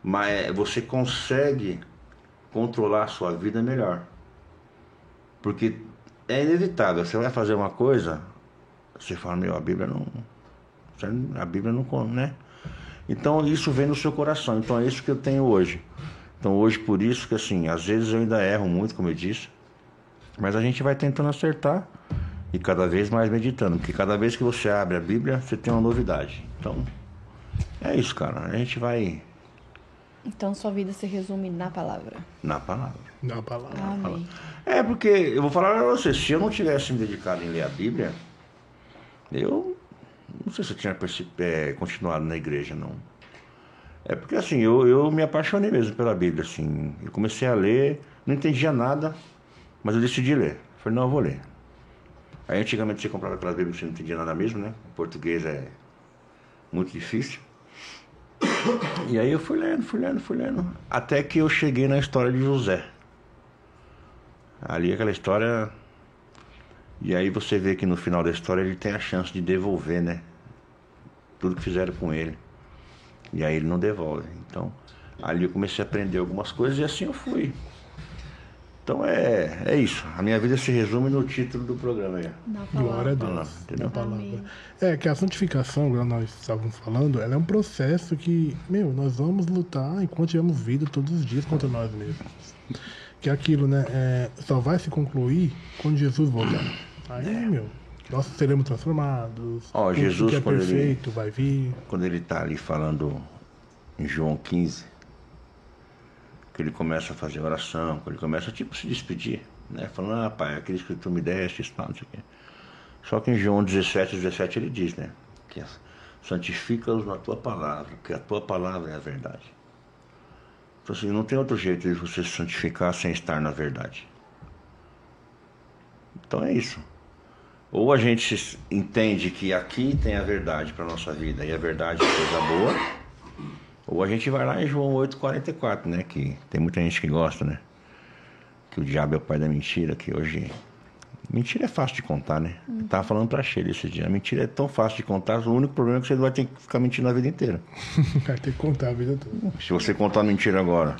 mais você consegue controlar a sua vida melhor. Porque é inevitável. Você vai fazer uma coisa, você fala, meu, a Bíblia não. A Bíblia não, né? Então isso vem no seu coração. Então é isso que eu tenho hoje. Então hoje por isso que assim, às vezes eu ainda erro muito, como eu disse, mas a gente vai tentando acertar e cada vez mais meditando, porque cada vez que você abre a Bíblia, você tem uma novidade. Então é isso, cara. A gente vai
então sua vida se resume na palavra.
Na palavra.
Na palavra.
Amém.
É porque eu vou falar pra você, se eu não tivesse me dedicado em ler a Bíblia, eu não sei se eu tinha é, continuado na igreja, não. É porque assim, eu, eu me apaixonei mesmo pela Bíblia, assim. Eu comecei a ler, não entendia nada, mas eu decidi ler. Falei, não, eu vou ler. Aí antigamente você comprava aquelas Bíblias que não entendia nada mesmo, né? O português é muito difícil. E aí eu fui lendo, fui lendo, fui lendo. Até que eu cheguei na história de José. Ali aquela história e aí você vê que no final da história ele tem a chance de devolver, né? Tudo que fizeram com ele. E aí ele não devolve. Então, ali eu comecei a aprender algumas coisas e assim eu fui. Então é, é isso. A minha vida se resume no título do programa aí.
Glória a Deus. Na palavra. É que a santificação, como nós estávamos falando, ela é um processo que, meu, nós vamos lutar enquanto tivermos vida todos os dias contra nós mesmos. Que é aquilo, né? É, só vai se concluir quando Jesus voltar. Aí, é. meu, nós seremos transformados.
Ó, Jesus,
que é
quando
perfeito,
ele,
vai vir.
Quando ele está ali falando em João 15, que ele começa a fazer oração, que ele começa tipo se despedir, né? Falando, ah, pai, aqueles que tu me deste, isso, não sei o quê. Só que em João 17, 17 ele diz, né? Que santifica-os na tua palavra, que a tua palavra é a verdade. Então assim, não tem outro jeito de você se santificar sem estar na verdade. Então é isso. Ou a gente entende que aqui tem a verdade para nossa vida e a verdade é coisa boa, ou a gente vai lá em João 8,44, né? Que tem muita gente que gosta, né? Que o diabo é o pai da mentira, que hoje. Mentira é fácil de contar, né? Hum. Eu tava falando pra Sheila esse dia. A mentira é tão fácil de contar, o único problema é que você vai ter que ficar mentindo a vida inteira.
vai ter que contar a vida toda.
Se você contar mentira agora,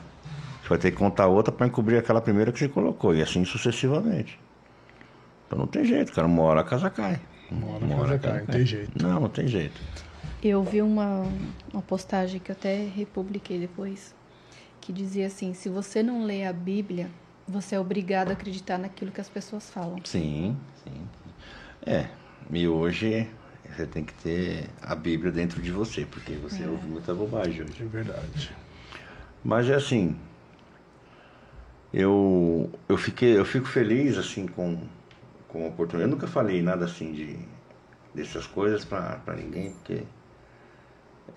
você vai ter que contar outra para encobrir aquela primeira que você colocou, e assim sucessivamente. Então não tem jeito, cara. Uma hora a casa cai.
Uma hora, a casa cai, não tem jeito.
Não, não tem jeito.
Eu vi uma, uma postagem que eu até republiquei depois, que dizia assim: se você não lê a Bíblia, você é obrigado a acreditar naquilo que as pessoas falam.
Sim, sim. É, e hoje você tem que ter a Bíblia dentro de você, porque você é. ouve muita bobagem hoje.
É verdade.
Mas é assim, eu, eu, fiquei, eu fico feliz assim com com a oportunidade. Eu nunca falei nada assim de dessas coisas para ninguém, porque,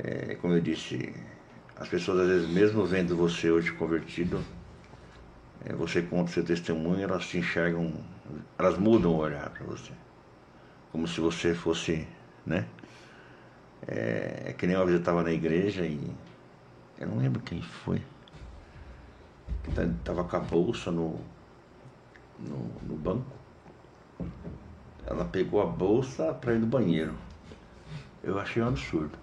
é, como eu disse, as pessoas às vezes, mesmo vendo você hoje convertido, é, você conta o seu testemunho, elas te enxergam, elas mudam o olhar para você. Como se você fosse, né? É, é que nem uma vez eu estava na igreja e eu não lembro quem foi. Que tava com a bolsa no, no, no banco. Ela pegou a bolsa para ir no banheiro. Eu achei um absurdo.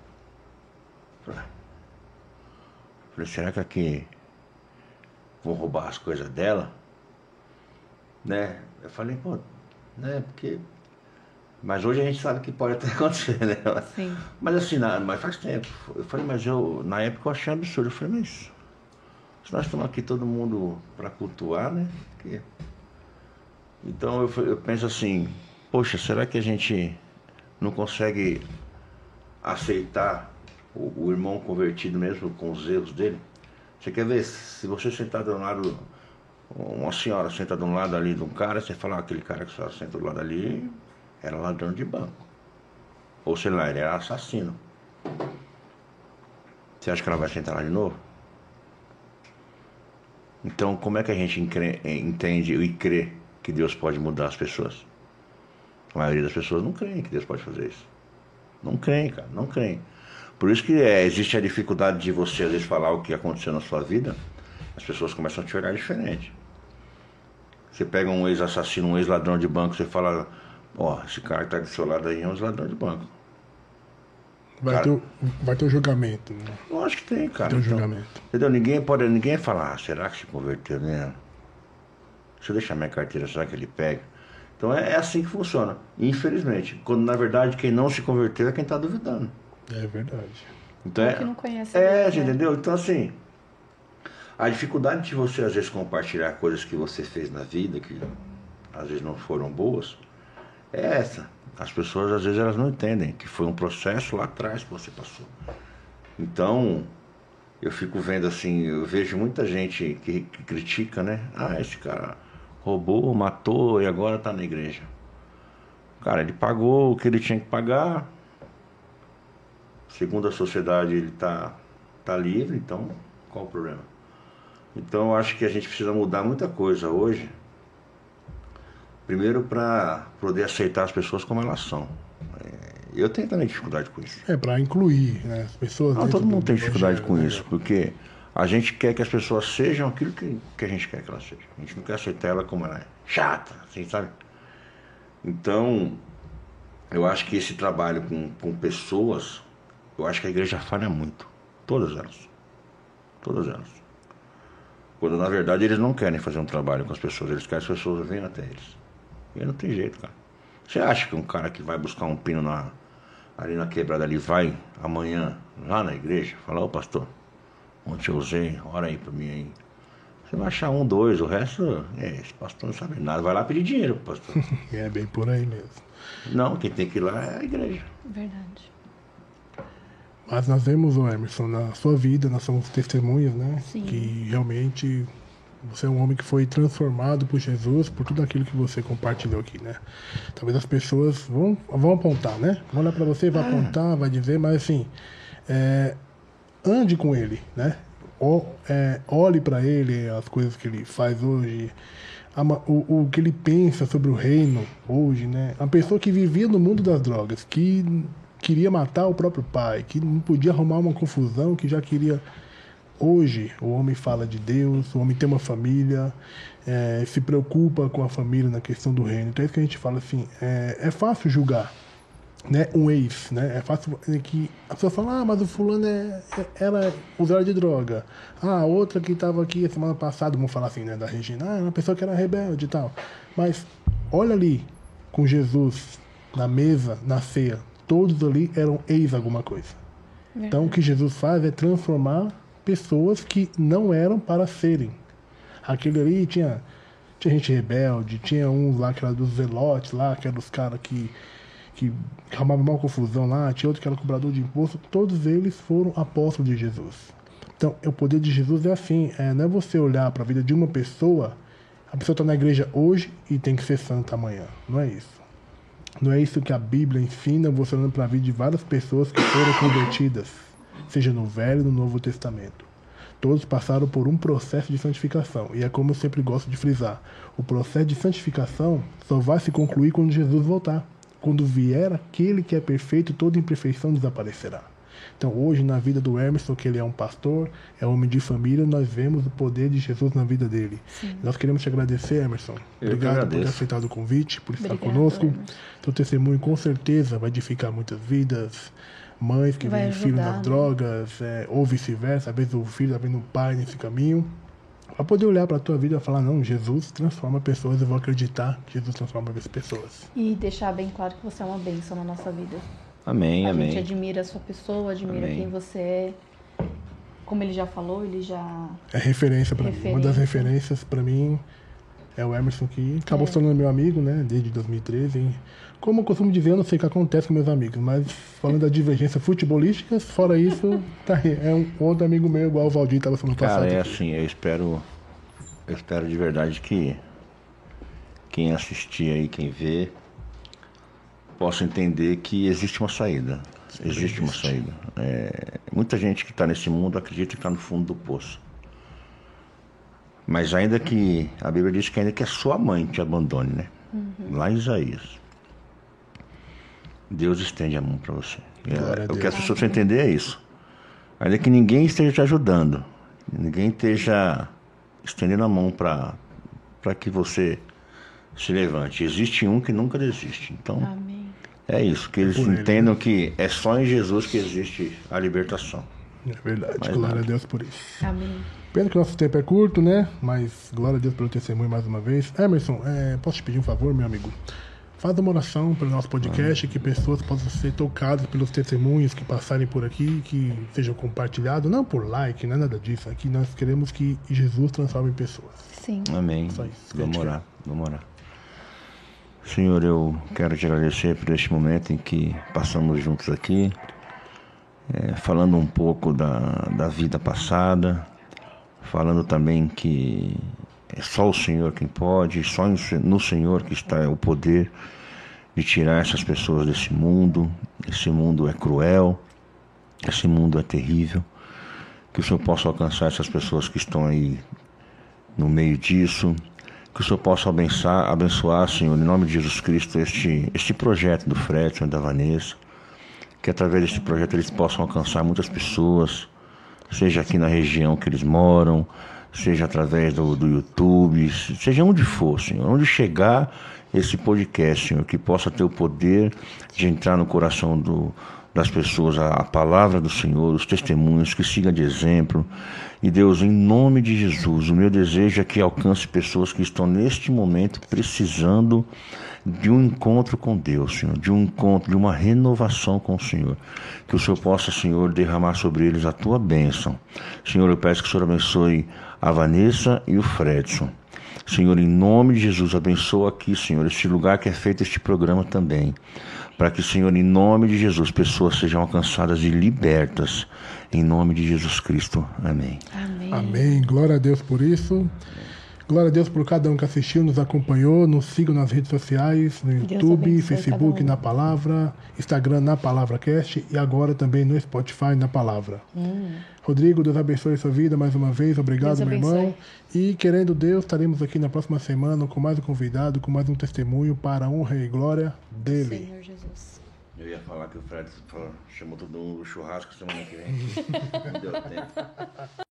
Falei, será que aqui vão roubar as coisas dela? Né? Eu falei, pô, né? Porque. Mas hoje a gente sabe que pode até acontecer, né?
Sim.
Mas assim, na, mas faz tempo. Eu falei, mas eu, na época eu achei absurdo. Eu falei, mas se nós estamos aqui todo mundo para cultuar, né? Porque então eu, eu penso assim, poxa, será que a gente não consegue aceitar o, o, irmão convertido mesmo com os erros dele? Você quer ver, se você sentar do lado, uma senhora senta de um lado ali de um cara, você fala, ah, aquele cara que só senta do lado ali era ladrão de banco. Ou sei lá, ele era assassino. Você acha que ela vai sentar lá de novo? Então, como é que a gente entende e crê que Deus pode mudar as pessoas. A maioria das pessoas não creem que Deus pode fazer isso. Não creem, cara, não creem. Por isso que é, existe a dificuldade de você, às vezes, falar o que aconteceu na sua vida, as pessoas começam a te olhar diferente. Você pega um ex-assassino, um ex-ladrão de banco, você fala, ó, esse cara que tá do seu lado aí é um ex-ladrão de banco.
Vai,
Cara.
ter, vai ter um julgamento. Né?
Eu acho que tem, cara.
Tem um
Então,
julgamento.
Entendeu? Ninguém pode, ninguém falar, ah, será que se converteu mesmo? Se eu deixar minha carteira, será que ele pega? Então é, é assim que funciona, infelizmente. Quando na verdade quem não se converteu é quem está duvidando.
É verdade.
Então é,
que não conhece
é, você
né?
entendeu? Então assim, a dificuldade de você às vezes compartilhar coisas que você fez na vida que às vezes não foram boas é essa. As pessoas às vezes elas não entendem que foi um processo lá atrás que você passou. Então, eu fico vendo assim, eu vejo muita gente que, que critica, né? Ah, esse cara roubou, matou e agora tá na igreja. Cara, ele pagou o que ele tinha que pagar. Segundo a sociedade, ele tá, tá livre, então qual o problema? Então, eu acho que a gente precisa mudar muita coisa hoje. Primeiro, para poder aceitar as pessoas como elas são. É, Eu tenho também dificuldade com isso.
É para incluir né, as pessoas.
Não, todo
do
mundo tem dificuldade com
né?
isso, porque a gente quer que as pessoas sejam aquilo que, que a gente quer que elas sejam. A gente não quer aceitar ela como ela é. Chata, assim, sabe? Então, eu acho que esse trabalho com, com pessoas, eu acho que a igreja falha muito. Todas elas. Todas elas. Quando na verdade eles não querem fazer um trabalho com as pessoas, eles querem que as pessoas venham até eles. E aí não tem jeito, cara. Você acha que um cara que vai buscar um pino na, ali na quebrada ali vai amanhã lá na igreja falar, ô pastor, ontem eu usei, ora aí pra mim aí. Você vai achar um, dois, o resto, é, esse pastor não sabe nada, vai lá pedir dinheiro pro pastor.
É bem por aí mesmo.
não, quem tem que ir lá é a igreja.
Verdade.
Mas nós vemos, ô Emerson, na sua vida, nós somos testemunhas, né?
Sim.
Que realmente você é um homem que foi transformado por Jesus, por tudo aquilo que você compartilhou aqui, né? Talvez as pessoas vão, vão apontar, né? Vão olhar para você, vai apontar, vai dizer, mas assim, é, ande com ele, né? O- é, olhe para ele, as coisas que ele faz hoje, o, o que ele pensa sobre o reino hoje, né? Uma pessoa que vivia no mundo das drogas, que queria matar o próprio pai, que não podia arrumar uma confusão, que já queria. Hoje, o homem fala de Deus, o homem tem uma família, é, se preocupa com a família na questão do reino. Então é isso que a gente fala assim: é, é fácil julgar né, um ex, né? É fácil que a pessoa fala, ah, mas o fulano é, é- usuário de droga. Ah, outra que estava aqui semana passada, vamos falar assim, né, da Regina, ah, uma pessoa que era rebelde e tal. Mas olha ali, com Jesus na mesa, na ceia, todos ali eram ex alguma coisa. Então o que Jesus faz é transformar pessoas que não eram para serem. Aquele ali tinha, tinha gente rebelde, tinha uns lá que era dos zelotes lá, que eram os caras que, que arrumavam mal confusão lá, tinha outro que era cobrador de imposto, todos eles foram apóstolos de Jesus. Então, o poder de Jesus é assim, é, não é você olhar para a vida de uma pessoa, a pessoa está na igreja hoje e tem que ser santa amanhã. Não é isso. Não é isso que a Bíblia ensina, você olhando para a vida de várias pessoas que foram convertidas, seja no Velho e no Novo Testamento. Todos passaram por um processo de santificação. E é como eu sempre gosto de frisar: o processo de santificação só vai se concluir quando Jesus voltar. Quando vier aquele que é perfeito, toda imperfeição desaparecerá. Então, hoje, na vida do Emerson, que ele é um pastor, é um homem de família, nós vemos o poder de Jesus na vida dele. Nós queremos te agradecer, Emerson.
Eu
Obrigado por ter aceitado o convite, por estar
Obrigada,
conosco.
Emerson.
Seu testemunho, com certeza, vai edificar muitas vidas. Mães que veem filhos nas
né?
drogas, é, ou vice-versa. Às vezes o filho está vendo o pai nesse caminho. Vai poder olhar para a tua vida e falar: não, Jesus transforma pessoas, eu vou acreditar que Jesus transforma as pessoas.
E deixar bem claro que você é uma bênção na nossa vida.
Amém,
a gente
amém.
admira a sua pessoa, admira
Amém.
quem você é. Como ele já falou, ele já.
É referência para mim. Uma das
Referência.
referências para mim é o Emerson, que acabou
É.
se tornando meu amigo, né, desde 2013. E, como eu costumo dizer, eu não sei o que acontece com meus amigos, mas falando da divergência futebolística, fora isso, tá aí. É um outro amigo meu, igual o Valdir estava semana passada.
Cara, é
aqui.
assim, eu espero. Eu espero de verdade que quem assistir aí, quem vê, possa entender que existe uma saída. Existe uma saída. É, muita gente que está nesse mundo acredita que está no fundo do poço. Mas ainda que a Bíblia diz que ainda que a sua mãe te abandone, né? Lá em Isaías. Deus estende a mão para você. É, o que as pessoas precisam entender é isso. Ainda que ninguém esteja te ajudando, ninguém esteja estendendo a mão para que você se levante. Existe um que nunca desiste. Então,
Amém.
É isso. Que eles entendam que é só em Jesus que existe a libertação.
É verdade.
Mas
Glória
nada.
a Deus por isso.
Amém.
Pena que nosso tempo é curto, né? Mas glória a Deus pelo testemunho mais uma vez. Emerson, é, posso te pedir um favor, meu amigo? Faz uma oração pelo nosso podcast, que pessoas possam ser tocadas pelos testemunhos que passarem por aqui, que sejam compartilhados, não por like, não é nada disso. Aqui nós queremos que Jesus transforme pessoas.
Sim.
Amém.
Só isso
Vamos orar, vamos orar. Senhor, eu quero te agradecer por este momento em que passamos juntos aqui, eh, falando um pouco da, da vida passada, falando também que é só o Senhor quem pode, só no Senhor que está o poder de tirar essas pessoas desse mundo. Esse mundo é cruel, esse mundo é terrível. Que o Senhor possa alcançar essas pessoas que estão aí no meio disso. Que o Senhor possa abençoar, abençoar, Senhor, em nome de Jesus Cristo, este, este projeto do Fred e da Vanessa. Que através deste projeto eles possam alcançar muitas pessoas, seja aqui na região que eles moram, seja através do, do YouTube, seja onde for, Senhor, onde chegar esse podcast, Senhor, que possa ter o poder de entrar no coração do, das pessoas a, a palavra do Senhor, os testemunhos, que siga de exemplo. E Deus, em nome de Jesus, o meu desejo é que alcance pessoas que estão neste momento precisando de um encontro com Deus, Senhor, de um encontro, de uma renovação com o Senhor. Que o Senhor possa, Senhor, derramar sobre eles a tua bênção. Senhor, eu peço que o Senhor abençoe a Vanessa e o Fredson. Senhor, em nome de Jesus, abençoa aqui, Senhor, este lugar que é feito este programa também. Para que, Senhor, em nome de Jesus, pessoas sejam alcançadas e libertas. Em nome de Jesus Cristo. Amém.
Amém.
Amém. Glória a Deus por isso. Glória a Deus por cada um que assistiu, nos acompanhou. Nos sigam nas redes sociais, no YouTube, Facebook
um.
na Palavra, Instagram na Palavra Cast e agora também no Spotify na Palavra. Rodrigo, Deus abençoe sua vida mais uma vez. Obrigado,
Deus
meu irmão.
abençoe.
E querendo Deus, estaremos aqui na próxima semana com mais um convidado, com mais um testemunho para a honra e glória dele.
Senhor Jesus.
Eu ia falar que o Fred falou- chamou todo mundo no churrasco semana que vem. Não deu tempo.